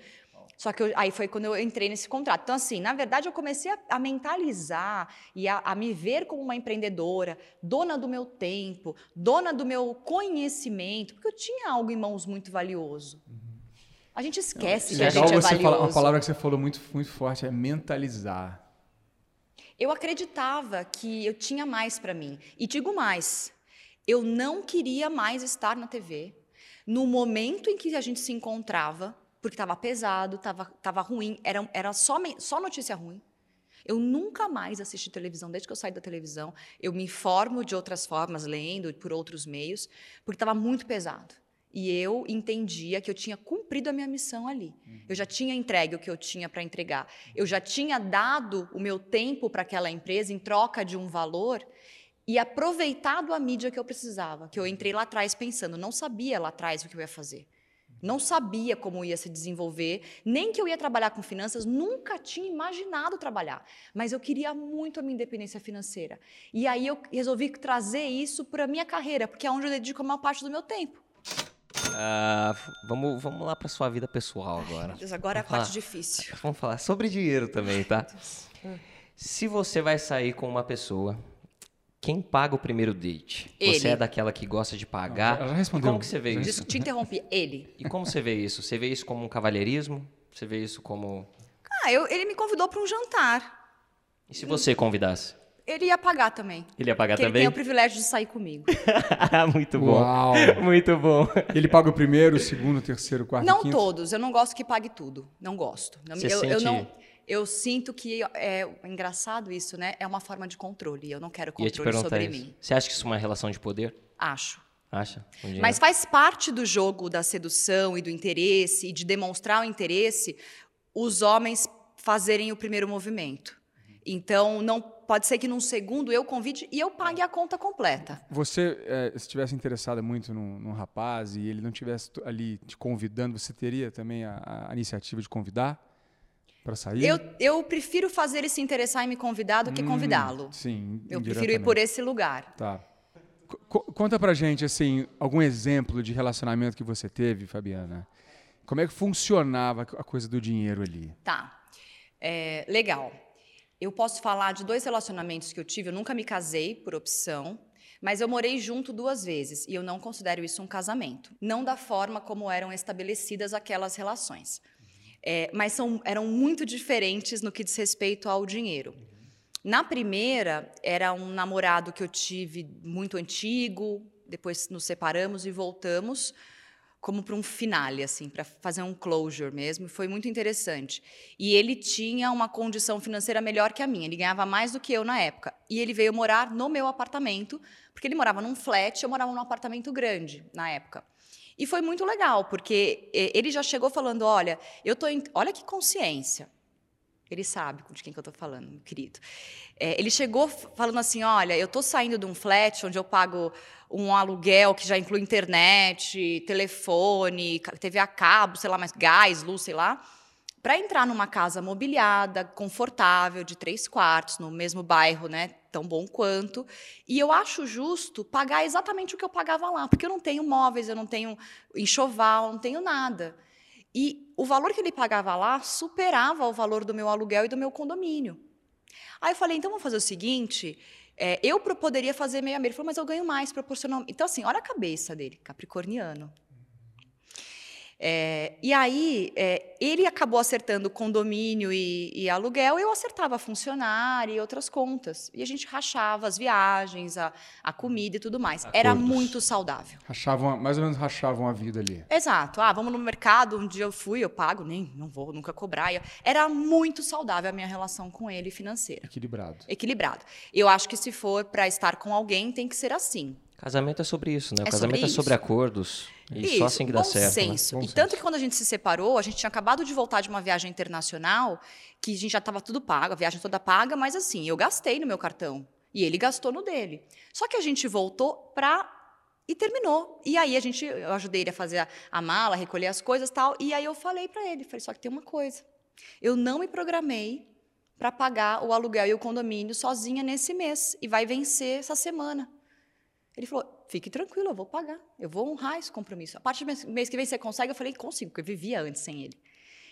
Só que eu, aí foi quando eu entrei nesse contrato. Então, assim, na verdade, eu comecei a, a mentalizar e a, a, me ver como uma empreendedora, dona do meu tempo, dona do meu conhecimento, porque eu tinha algo em mãos muito valioso. A gente esquece que a Legal gente é você valioso. Uma palavra que você falou muito, muito forte é mentalizar. Eu acreditava que eu tinha mais para mim. E digo mais, eu não queria mais estar na TV. No momento em que a gente se encontrava, porque estava pesado, estava tava ruim, era, era só, só notícia ruim. Eu nunca mais assisti televisão desde que eu saí da televisão. Eu me informo de outras formas, lendo por outros meios, porque estava muito pesado. E eu entendia que eu tinha cumprido a minha missão ali. Eu já tinha entregue o que eu tinha para entregar. Eu já tinha dado o meu tempo para aquela empresa em troca de um valor e aproveitado a mídia que eu precisava. Que eu entrei lá atrás pensando, não sabia lá atrás o que eu ia fazer. Não sabia como ia se desenvolver, nem que eu ia trabalhar com finanças, nunca tinha imaginado trabalhar. Mas eu queria muito a minha independência financeira. E aí eu resolvi trazer isso para a minha carreira, porque é onde eu dedico a maior parte do meu tempo. Uh, vamos, vamos lá para sua vida pessoal agora. Deus, agora vamos é a parte difícil. Vamos falar sobre dinheiro também, tá? Se você vai sair com uma pessoa, quem paga o primeiro date? Ele. Você é daquela que gosta de pagar? Ela respondeu. E como que você vê isso? Desculpa, te interrompi. Ele. E como você vê isso? Você vê isso como um cavalheirismo? Você vê isso como... Ah, eu, ele me convidou para um jantar. E se você convidasse? Ele ia pagar também. Ele ia pagar Porque também? ele tem o privilégio de sair comigo. Muito bom. Uau. Muito bom. Ele paga o primeiro, o segundo, o terceiro, o quarto Não quinto? todos, eu não gosto que pague tudo. Não gosto. Não, Você eu, eu sente- não. Eu sinto que é, é engraçado isso, né? É uma forma de controle. Eu não quero controle sobre isso. mim. Você acha que isso é uma relação de poder? Acho. Acha? Mas faz parte do jogo da sedução e do interesse e de demonstrar o interesse os homens fazerem o primeiro movimento. Então, não pode ser que num segundo eu convide e eu pague a conta completa. Você, eh, se estivesse interessada muito num, num rapaz e ele não estivesse t- ali te convidando, você teria também a, a iniciativa de convidar para sair? Eu, eu prefiro fazer ele se interessar em me convidar do que Hum, convidá-lo. Sim, Eu prefiro ir por esse lugar. Tá. Co- conta pra gente, assim, algum exemplo de relacionamento que você teve, Fabiana. Como é que funcionava a coisa do dinheiro ali? Tá. É, legal. Eu posso falar de dois relacionamentos que eu tive. Eu nunca me casei por opção, mas eu morei junto duas vezes e eu não considero isso um casamento. Não da forma como eram estabelecidas aquelas relações. É, mas são, eram muito diferentes no que diz respeito ao dinheiro. Na primeira, era um namorado que eu tive muito antigo, depois nos separamos e voltamos como para um finale, assim, para fazer um closure mesmo. Foi muito interessante. E ele tinha uma condição financeira melhor que a minha. Ele ganhava mais do que eu na época. E ele veio morar no meu apartamento, porque ele morava num flat, eu morava num apartamento grande na época. E foi muito legal, porque eh, ele já chegou falando: olha, eu tô em... olha que consciência. Ele sabe de quem que eu estou falando, querido. É, ele chegou falando assim: olha, eu estou saindo de um flat onde eu pago um aluguel que já inclui internet, telefone, TV a cabo, sei lá, mais gás, luz, sei lá, para entrar numa casa mobiliada, confortável, de três quartos, no mesmo bairro, né? Tão bom quanto. E eu acho justo pagar exatamente o que eu pagava lá, porque eu não tenho móveis, eu não tenho enxoval, não tenho nada. E o valor que ele pagava lá superava o valor do meu aluguel e do meu condomínio. Aí eu falei, então vamos fazer o seguinte, é, eu poderia fazer meio a meio. Ele falou, mas eu ganho mais proporcionalmente. Então, assim, olha a cabeça dele, capricorniano. É, e aí, é, ele acabou acertando condomínio e, e aluguel, eu acertava funcionário e outras contas. E a gente rachava as viagens, a, a comida e tudo mais. Era Acordos. muito saudável. Rachavam, mais ou menos rachavam a vida ali. Exato. Ah, vamos no mercado, um dia eu fui, eu pago, nem, não vou nunca cobrar. Era muito saudável a minha relação com ele financeira. Equilibrado. Equilibrado. Eu acho que se for para estar com alguém, tem que ser assim. Casamento é sobre isso, né? O É casamento sobre é sobre isso. acordos. E Isso, só assim que dá certo. né? senso. Bom e senso. tanto que quando a gente se separou, a gente tinha acabado de voltar de uma viagem internacional, que a gente já estava tudo pago, a viagem toda paga, mas assim, eu gastei no meu cartão. E ele gastou no dele. Só que a gente voltou pra. E terminou. E aí a gente, eu ajudei ele a fazer a, a mala, recolher as coisas tal. E aí eu falei para ele, falei, só que tem uma coisa. Eu não me programei para pagar o aluguel e o condomínio sozinha nesse mês. E vai vencer essa semana. Ele falou, fique tranquilo, eu vou pagar. Eu vou honrar esse compromisso. A partir do mês que vem você consegue? Eu falei, consigo, porque eu vivia antes sem ele.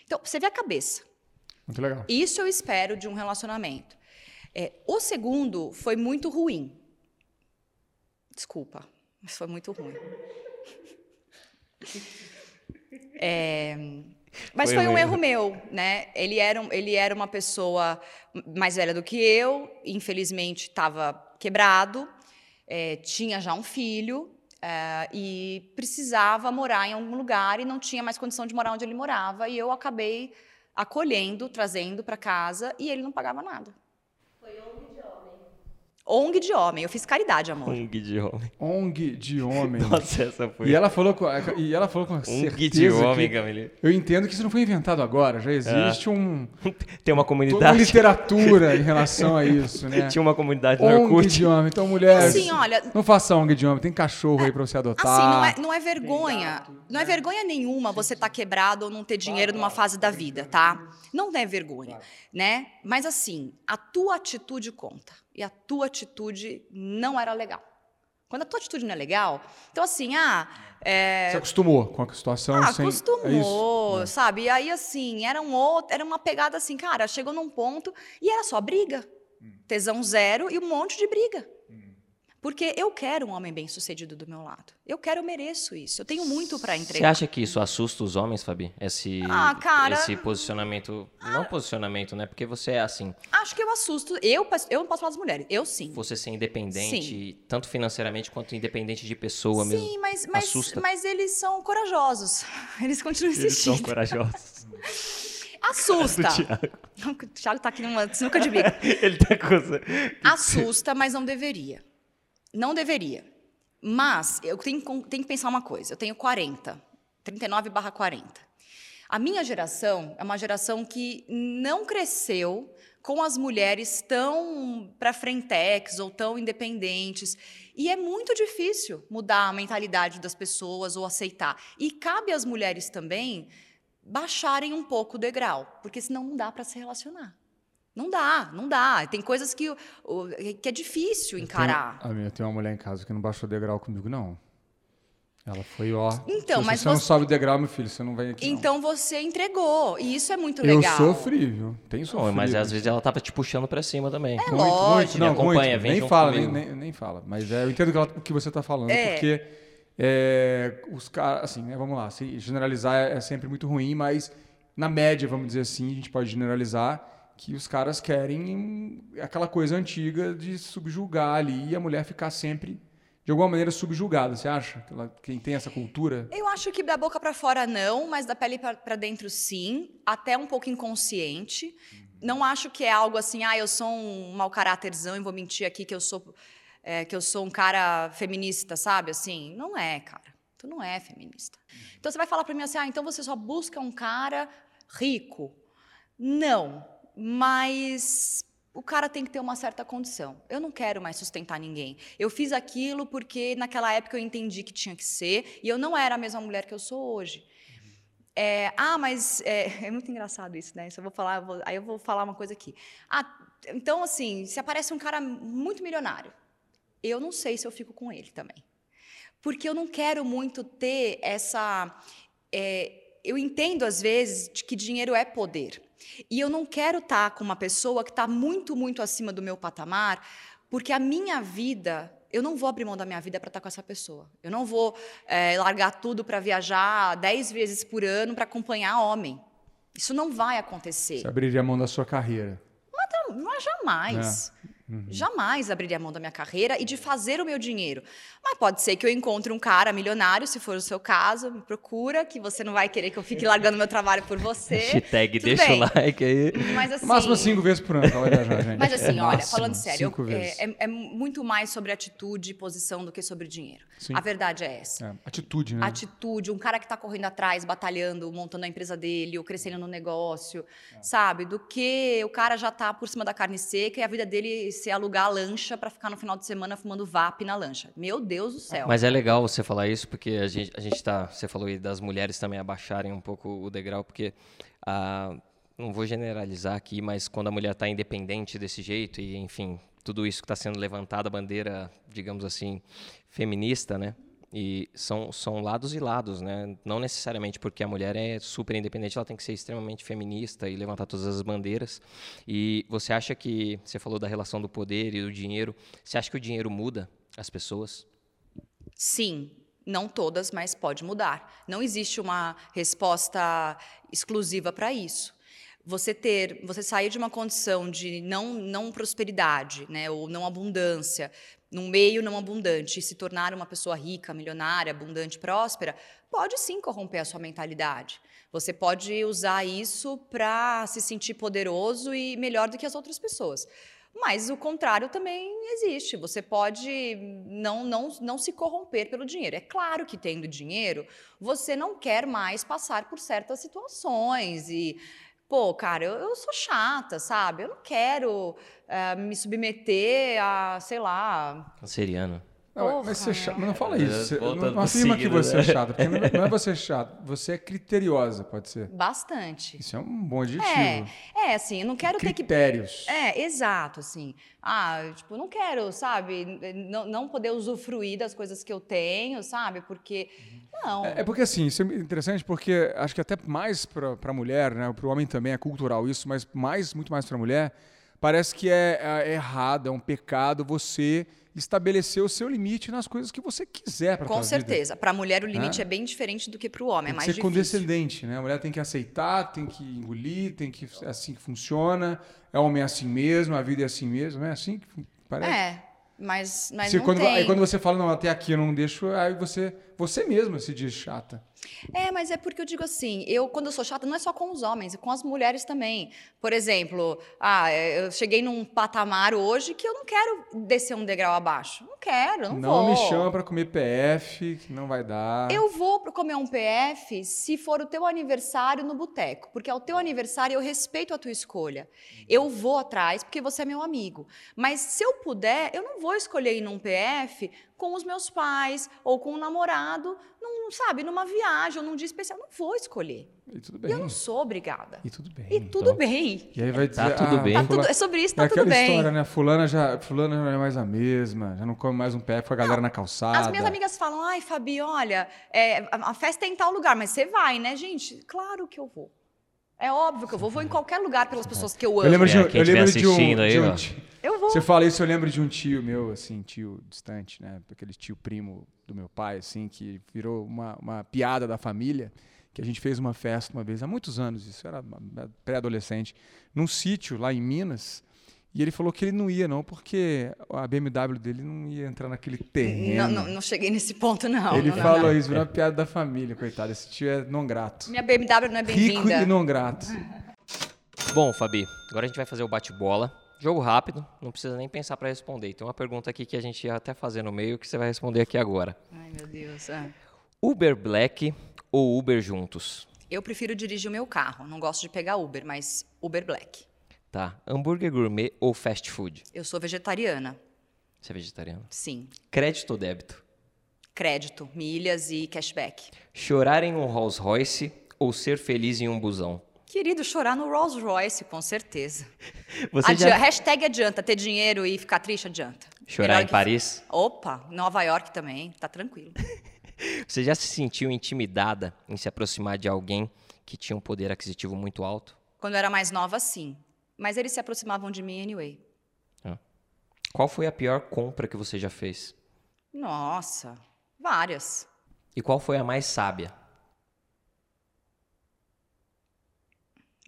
Então, você vê a cabeça. Muito legal. Isso eu espero de um relacionamento. É, o segundo foi muito ruim. Desculpa, mas foi muito ruim. É, mas foi, foi um erro meu, né? Ele era, ele era uma pessoa mais velha do que eu, infelizmente estava quebrado, é, tinha já um filho é, e precisava morar em algum lugar e não tinha mais condição de morar onde ele morava. E eu acabei acolhendo, trazendo para casa e ele não pagava nada. ONG de homem. Eu fiz caridade, amor. ONG de homem. ONG de homem. Nossa, essa foi. E ela falou com, e ela falou com ONG de homem, Camille. Eu entendo que isso não foi inventado agora. Já existe é. um. Tem uma comunidade. Toda uma literatura em relação a isso, né? Tinha uma comunidade no ONG de homem. Então, mulheres. Assim, olha. Não faça ONG de homem. Tem cachorro aí pra você adotar. Assim, não é, não é vergonha. Não é vergonha nenhuma você estar tá quebrado ou não ter dinheiro numa fase da vida, tá? Não é vergonha, né? Mas assim, a tua atitude conta e a tua atitude não era legal. Quando a tua atitude não é legal, então assim, ah. É... Você acostumou com a situação? Ah, sem... acostumou, é sabe? E aí, assim, era, um outro, era uma pegada assim, cara, chegou num ponto e era só briga. Hum. Tesão zero e um monte de briga. Porque eu quero um homem bem-sucedido do meu lado. Eu quero, eu mereço isso. Eu tenho muito para entregar. Você acha que isso assusta os homens, Fabi? Esse, ah, cara, esse posicionamento. Ah, não posicionamento, né? Porque você é assim. Acho que eu assusto. Eu, eu não posso falar das mulheres. Eu sim. Você ser independente, sim. tanto financeiramente quanto independente de pessoa sim, mesmo. Sim, mas, mas, assusta. mas eles são corajosos. Eles continuam insistindo. Eles são corajosos. Assusta. o Thiago tá aqui numa sinuca de bico. Ele tá com. Assusta, mas não deveria. Não deveria. Mas eu tenho, tenho, que pensar uma coisa. Eu tenho 40, 39 barra 40. A minha geração é uma geração que não cresceu com as mulheres tão para frentex ou tão independentes. E é muito difícil mudar a mentalidade das pessoas ou aceitar. E cabe às mulheres também baixarem um pouco o degrau, porque senão não dá para se relacionar. Não dá, não dá. Tem coisas que, que é difícil encarar. Eu tenho, eu tenho uma mulher em casa que não baixou degrau comigo, não. Ela foi, ó. Então, se mas você, você não sobe degrau, meu filho, você não vem aqui. Então não. você entregou. E isso é muito legal. Eu sofri, viu? Tem sofrido. mas às vezes ela tava te puxando pra cima também. É muito, lógico. muito. Não, acompanha, muito. vem nem fala, nem, nem, nem, fala. Mas é, eu entendo o que você tá falando, é. porque é, os caras, assim, né, vamos lá, se generalizar é, é sempre muito ruim, mas na média, vamos dizer assim, a gente pode generalizar que os caras querem aquela coisa antiga de subjugar ali e a mulher ficar sempre de alguma maneira subjugada. Você acha? Quem tem essa cultura? Eu acho que da boca para fora não, mas da pele para dentro sim, até um pouco inconsciente. Não acho que é algo assim, ah, eu sou um mau caráterzão e vou mentir aqui que eu sou é, que eu sou um cara feminista, sabe? Assim, não é, cara. Tu não é feminista. Então você vai falar para mim assim, ah, então você só busca um cara rico? Não mas o cara tem que ter uma certa condição. Eu não quero mais sustentar ninguém. Eu fiz aquilo porque naquela época eu entendi que tinha que ser e eu não era a mesma mulher que eu sou hoje. É, ah, mas é, é, muito engraçado isso, né? Se eu vou falar, vou, aí eu vou falar uma coisa aqui. Ah, então assim, se aparece um cara muito milionário, eu não sei se eu fico com ele também, porque eu não quero muito ter essa. É, eu entendo às vezes que dinheiro é poder. E eu não quero estar tá com uma pessoa que está muito, muito acima do meu patamar, porque a minha vida, eu não vou abrir mão da minha vida para estar tá com essa pessoa. Eu não vou é, largar tudo para viajar dez vezes por ano para acompanhar homem. Isso não vai acontecer. Você abriria a mão da sua carreira? Mas, mas jamais. É. Uhum. Jamais abriria a mão da minha carreira e de fazer o meu dinheiro. Mas pode ser que eu encontre um cara milionário, se for o seu caso, me procura, que você não vai querer que eu fique largando meu trabalho por você. Hashtag deixa bem. o like aí. Mas assim, Máximo cinco vezes por ano, viajar, gente. Mas assim, é olha, máximo, falando sério, eu, é, é, é, muito mais sobre atitude e posição do que sobre dinheiro. Sim. A verdade é essa. É, atitude, né? Atitude, um cara que está correndo atrás, batalhando, montando a empresa dele, ou crescendo no negócio, é. sabe? Do que o cara já está por cima da carne seca e a vida dele você alugar a lancha para ficar no final de semana fumando VAP na lancha. Meu Deus do céu. Mas é legal você falar isso, porque a gente, a gente tá. Você falou aí das mulheres também abaixarem um pouco o degrau, porque a. Ah, não vou generalizar aqui, mas quando a mulher está independente desse jeito e, enfim, tudo isso que está sendo levantado, a bandeira, digamos assim, feminista, né? E são, são lados e lados, né? Não necessariamente porque a mulher é super independente, ela tem que ser extremamente feminista e levantar todas as bandeiras. E você acha que, você falou da relação do poder e do dinheiro, você acha que o dinheiro muda as pessoas? Sim, não todas, mas pode mudar. Não existe uma resposta exclusiva para isso você ter, você sair de uma condição de não, não prosperidade, né, ou não abundância, num meio não abundante, e se tornar uma pessoa rica, milionária, abundante, próspera, pode sim corromper a sua mentalidade. Você pode usar isso para se sentir poderoso e melhor do que as outras pessoas. Mas o contrário também existe. Você pode não, não, não se corromper pelo dinheiro. É claro que tendo dinheiro, você não quer mais passar por certas situações e pô, cara, eu, eu sou chata, sabe? Eu não quero uh, me submeter a, sei lá. Canceriano. Não, mas você é chato, mas não fala isso. Você, não, não afirma que você é né? chata, porque não, não é você chato, você é criteriosa, pode ser. Bastante. Isso é um bom adjetivo. É, é assim, eu não quero Critérios. ter que. É, exato, assim. Ah, tipo, não quero, sabe, não, não poder usufruir das coisas que eu tenho, sabe, porque. Não. É, é porque assim, isso é interessante porque acho que até mais para a mulher, né, para o homem também é cultural isso, mas mais, muito mais para a mulher, parece que é, é errado, é um pecado você estabelecer o seu limite nas coisas que você quiser para Com certeza. Para a mulher o limite é? é? bem diferente do que para o homem, tem é mais ser difícil. condescendente, né? A mulher tem que aceitar, tem que engolir, tem que é assim que funciona. É homem é assim mesmo, a vida é assim mesmo, é assim que parece. É, mas, mas Se, não quando, tem. Aí quando você fala não, até aqui eu não deixo, aí você você mesma se diz chata. É, mas é porque eu digo assim, eu quando eu sou chata não é só com os homens, é com as mulheres também. Por exemplo, ah, eu cheguei num patamar hoje que eu não quero descer um degrau abaixo. Não quero, não, não vou. Não me chama para comer PF, que não vai dar. Eu vou para comer um PF se for o teu aniversário no boteco, porque é o teu aniversário eu respeito a tua escolha. Eu vou atrás porque você é meu amigo. Mas se eu puder, eu não vou escolher ir num PF com os meus pais ou com um namorado, num, sabe, numa viagem ou num dia especial. Não vou escolher. E tudo bem. E eu não sou obrigada. E tudo bem. E tudo então. bem. E aí vai tá dizer, tá tudo ah, bem. Tá tudo, é sobre isso, tá é tudo bem. aquela história, né? Fulana já, fulana não é mais a mesma, já não come mais um pé com a galera não, na calçada. As minhas amigas falam, ai, Fabi, olha, é, a festa é em tal lugar, mas você vai, né, gente? Claro que eu vou. É óbvio que eu vou. Vou em qualquer lugar pelas pessoas que eu amo. Eu lembro de, é, eu lembro de um, aí, de um eu vou. Você fala isso, eu lembro de um tio meu, assim, tio distante, né? Aquele tio primo do meu pai, assim, que virou uma, uma piada da família, que a gente fez uma festa uma vez, há muitos anos, isso era pré-adolescente, num sítio lá em Minas, e ele falou que ele não ia, não, porque a BMW dele não ia entrar naquele terreno. Não, não, não cheguei nesse ponto, não. Ele não, falou não, isso, virou uma piada da família, coitado. Esse tio é não grato. Minha BMW não é bem-vinda. Rico e não grato. Bom, Fabi, agora a gente vai fazer o bate-bola. Jogo rápido, não precisa nem pensar para responder. Tem uma pergunta aqui que a gente ia até fazer no meio que você vai responder aqui agora. Ai, meu Deus. Ah. Uber Black ou Uber juntos? Eu prefiro dirigir o meu carro. Não gosto de pegar Uber, mas Uber Black. Tá. Hambúrguer gourmet ou fast food? Eu sou vegetariana. Você é vegetariana? Sim. Crédito ou débito? Crédito, milhas e cashback. Chorar em um Rolls Royce ou ser feliz em um busão? Querido, chorar no Rolls Royce, com certeza. Você Adi já... Hashtag adianta, ter dinheiro e ficar triste adianta. Chorar Melhor em. Paris? Opa, Nova York também, tá tranquilo. Você já se sentiu intimidada em se aproximar de alguém que tinha um poder aquisitivo muito alto? Quando eu era mais nova, sim. Mas eles se aproximavam de mim anyway. Ah. Qual foi a pior compra que você já fez? Nossa, várias. E qual foi a mais sábia?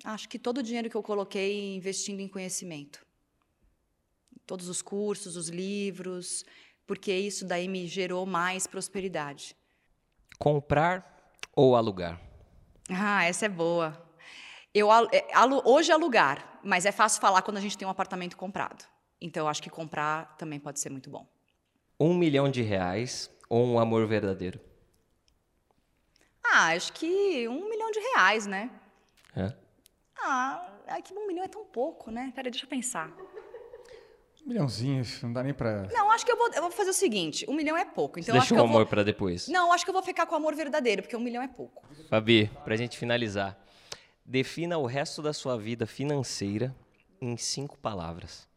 Acho que todo o dinheiro que eu coloquei investindo em conhecimento. Todos os cursos, os livros, porque isso daí me gerou mais prosperidade. Comprar ou alugar? Ah, essa é boa. Eu, é, hoje é alugar, mas é fácil falar quando a gente tem um apartamento comprado. Então, eu acho que comprar também pode ser muito bom. Um milhão de reais ou um amor verdadeiro? Ah, acho que um milhão de reais, né? É? Ah, é que um milhão é tão pouco, né? Peraí, deixa eu pensar. milhãozinho, não dá nem pra. Não, acho que eu vou, eu vou fazer o seguinte: um milhão é pouco. Então Deixa acho o que eu amor vou... para depois. Não, acho que eu vou ficar com o amor verdadeiro, porque um milhão é pouco. Fabi, para a gente finalizar, defina o resto da sua vida financeira em cinco palavras.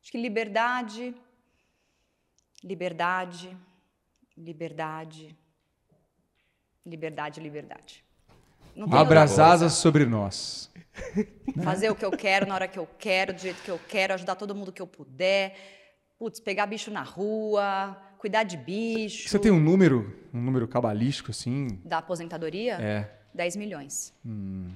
Acho que liberdade, liberdade, liberdade, liberdade, liberdade. Não Abra as asas sobre nós. Fazer o que eu quero na hora que eu quero, do jeito que eu quero, ajudar todo mundo que eu puder. Putz, pegar bicho na rua, cuidar de bicho. Você tem um número, um número cabalístico, assim? Da aposentadoria? É. 10 milhões. Hum.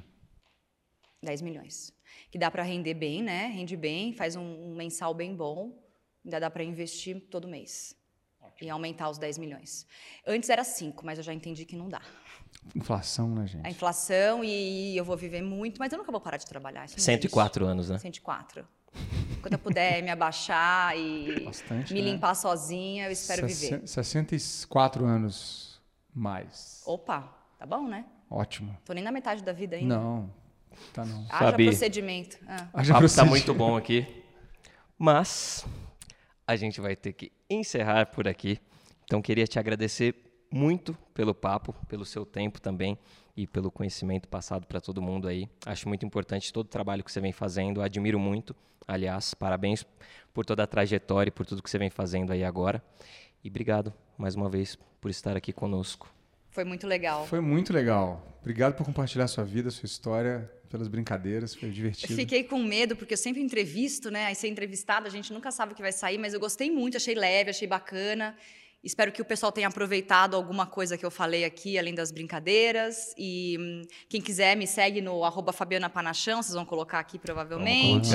10 milhões. Que dá para render bem, né? Rende bem, faz um, um mensal bem bom. Ainda dá para investir todo mês. Ótimo. E aumentar os 10 milhões. Antes era 5, mas eu já entendi que não dá. Inflação, né, gente? A inflação e eu vou viver muito, mas eu nunca vou parar de trabalhar. 104 anos, né? 104. Quando eu puder me abaixar e Bastante, me né? limpar sozinha, eu espero viver. 64 anos mais. Opa, tá bom, né? Ótimo. Tô nem na metade da vida ainda. Não, tá não. Haja Fabi. procedimento. Ah. Haja o papo tá muito bom aqui. Mas a gente vai ter que encerrar por aqui. Então queria te agradecer muito pelo papo, pelo seu tempo também e pelo conhecimento passado para todo mundo aí. Acho muito importante todo o trabalho que você vem fazendo. Admiro muito, aliás, parabéns por toda a trajetória e por tudo que você vem fazendo aí agora. E obrigado mais uma vez por estar aqui conosco. Foi muito legal. Foi muito legal. Obrigado por compartilhar sua vida, sua história, pelas brincadeiras, foi divertido. Fiquei com medo, porque eu sempre entrevisto, né? Aí ser entrevistada, a gente nunca sabe o que vai sair, mas eu gostei muito, achei leve, achei bacana. Espero que o pessoal tenha aproveitado alguma coisa que eu falei aqui, além das brincadeiras. E hum, quem quiser, me segue no arroba Fabiana Panachão, vocês vão colocar aqui provavelmente.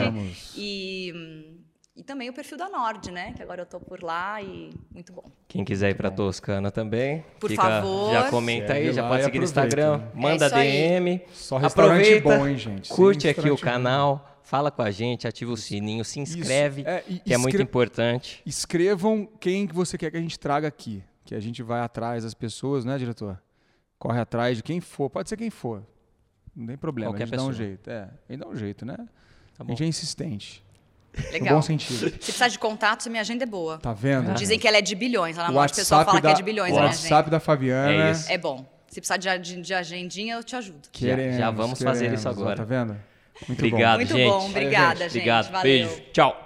E, hum, e também o perfil da Nord, né? Que agora eu tô por lá e muito bom. Quem quiser ir para Toscana também, por fica, favor. Já comenta aí, já pode seguir no Instagram, manda é DM. Só restaurante bom, hein, gente? Curte Sim, aqui o canal fala com a gente, ativa o sininho, se inscreve, é, e, que é muito importante. Escrevam quem que você quer que a gente traga aqui, que a gente vai atrás das pessoas, né, diretor? Corre atrás de quem for, pode ser quem for. Não tem problema, Qualquer a gente pessoa. dá um jeito. É, a gente dá um jeito, né? Tá a gente é insistente. Legal. No bom sentido. Se precisar de contatos, minha agenda é boa. Tá vendo? Dizem que ela é de bilhões. Lá na noite o pessoal fala da, que é de bilhões. O WhatsApp da Fabiana. É, é, bom. Se precisar de, de agendinha, eu te ajudo. Queremos, já, já vamos queremos, fazer isso agora. Tá vendo? Muito Obrigado, bom. Muito gente. bom. Obrigada, gente. Obrigado. Valeu. Beijo. Tchau.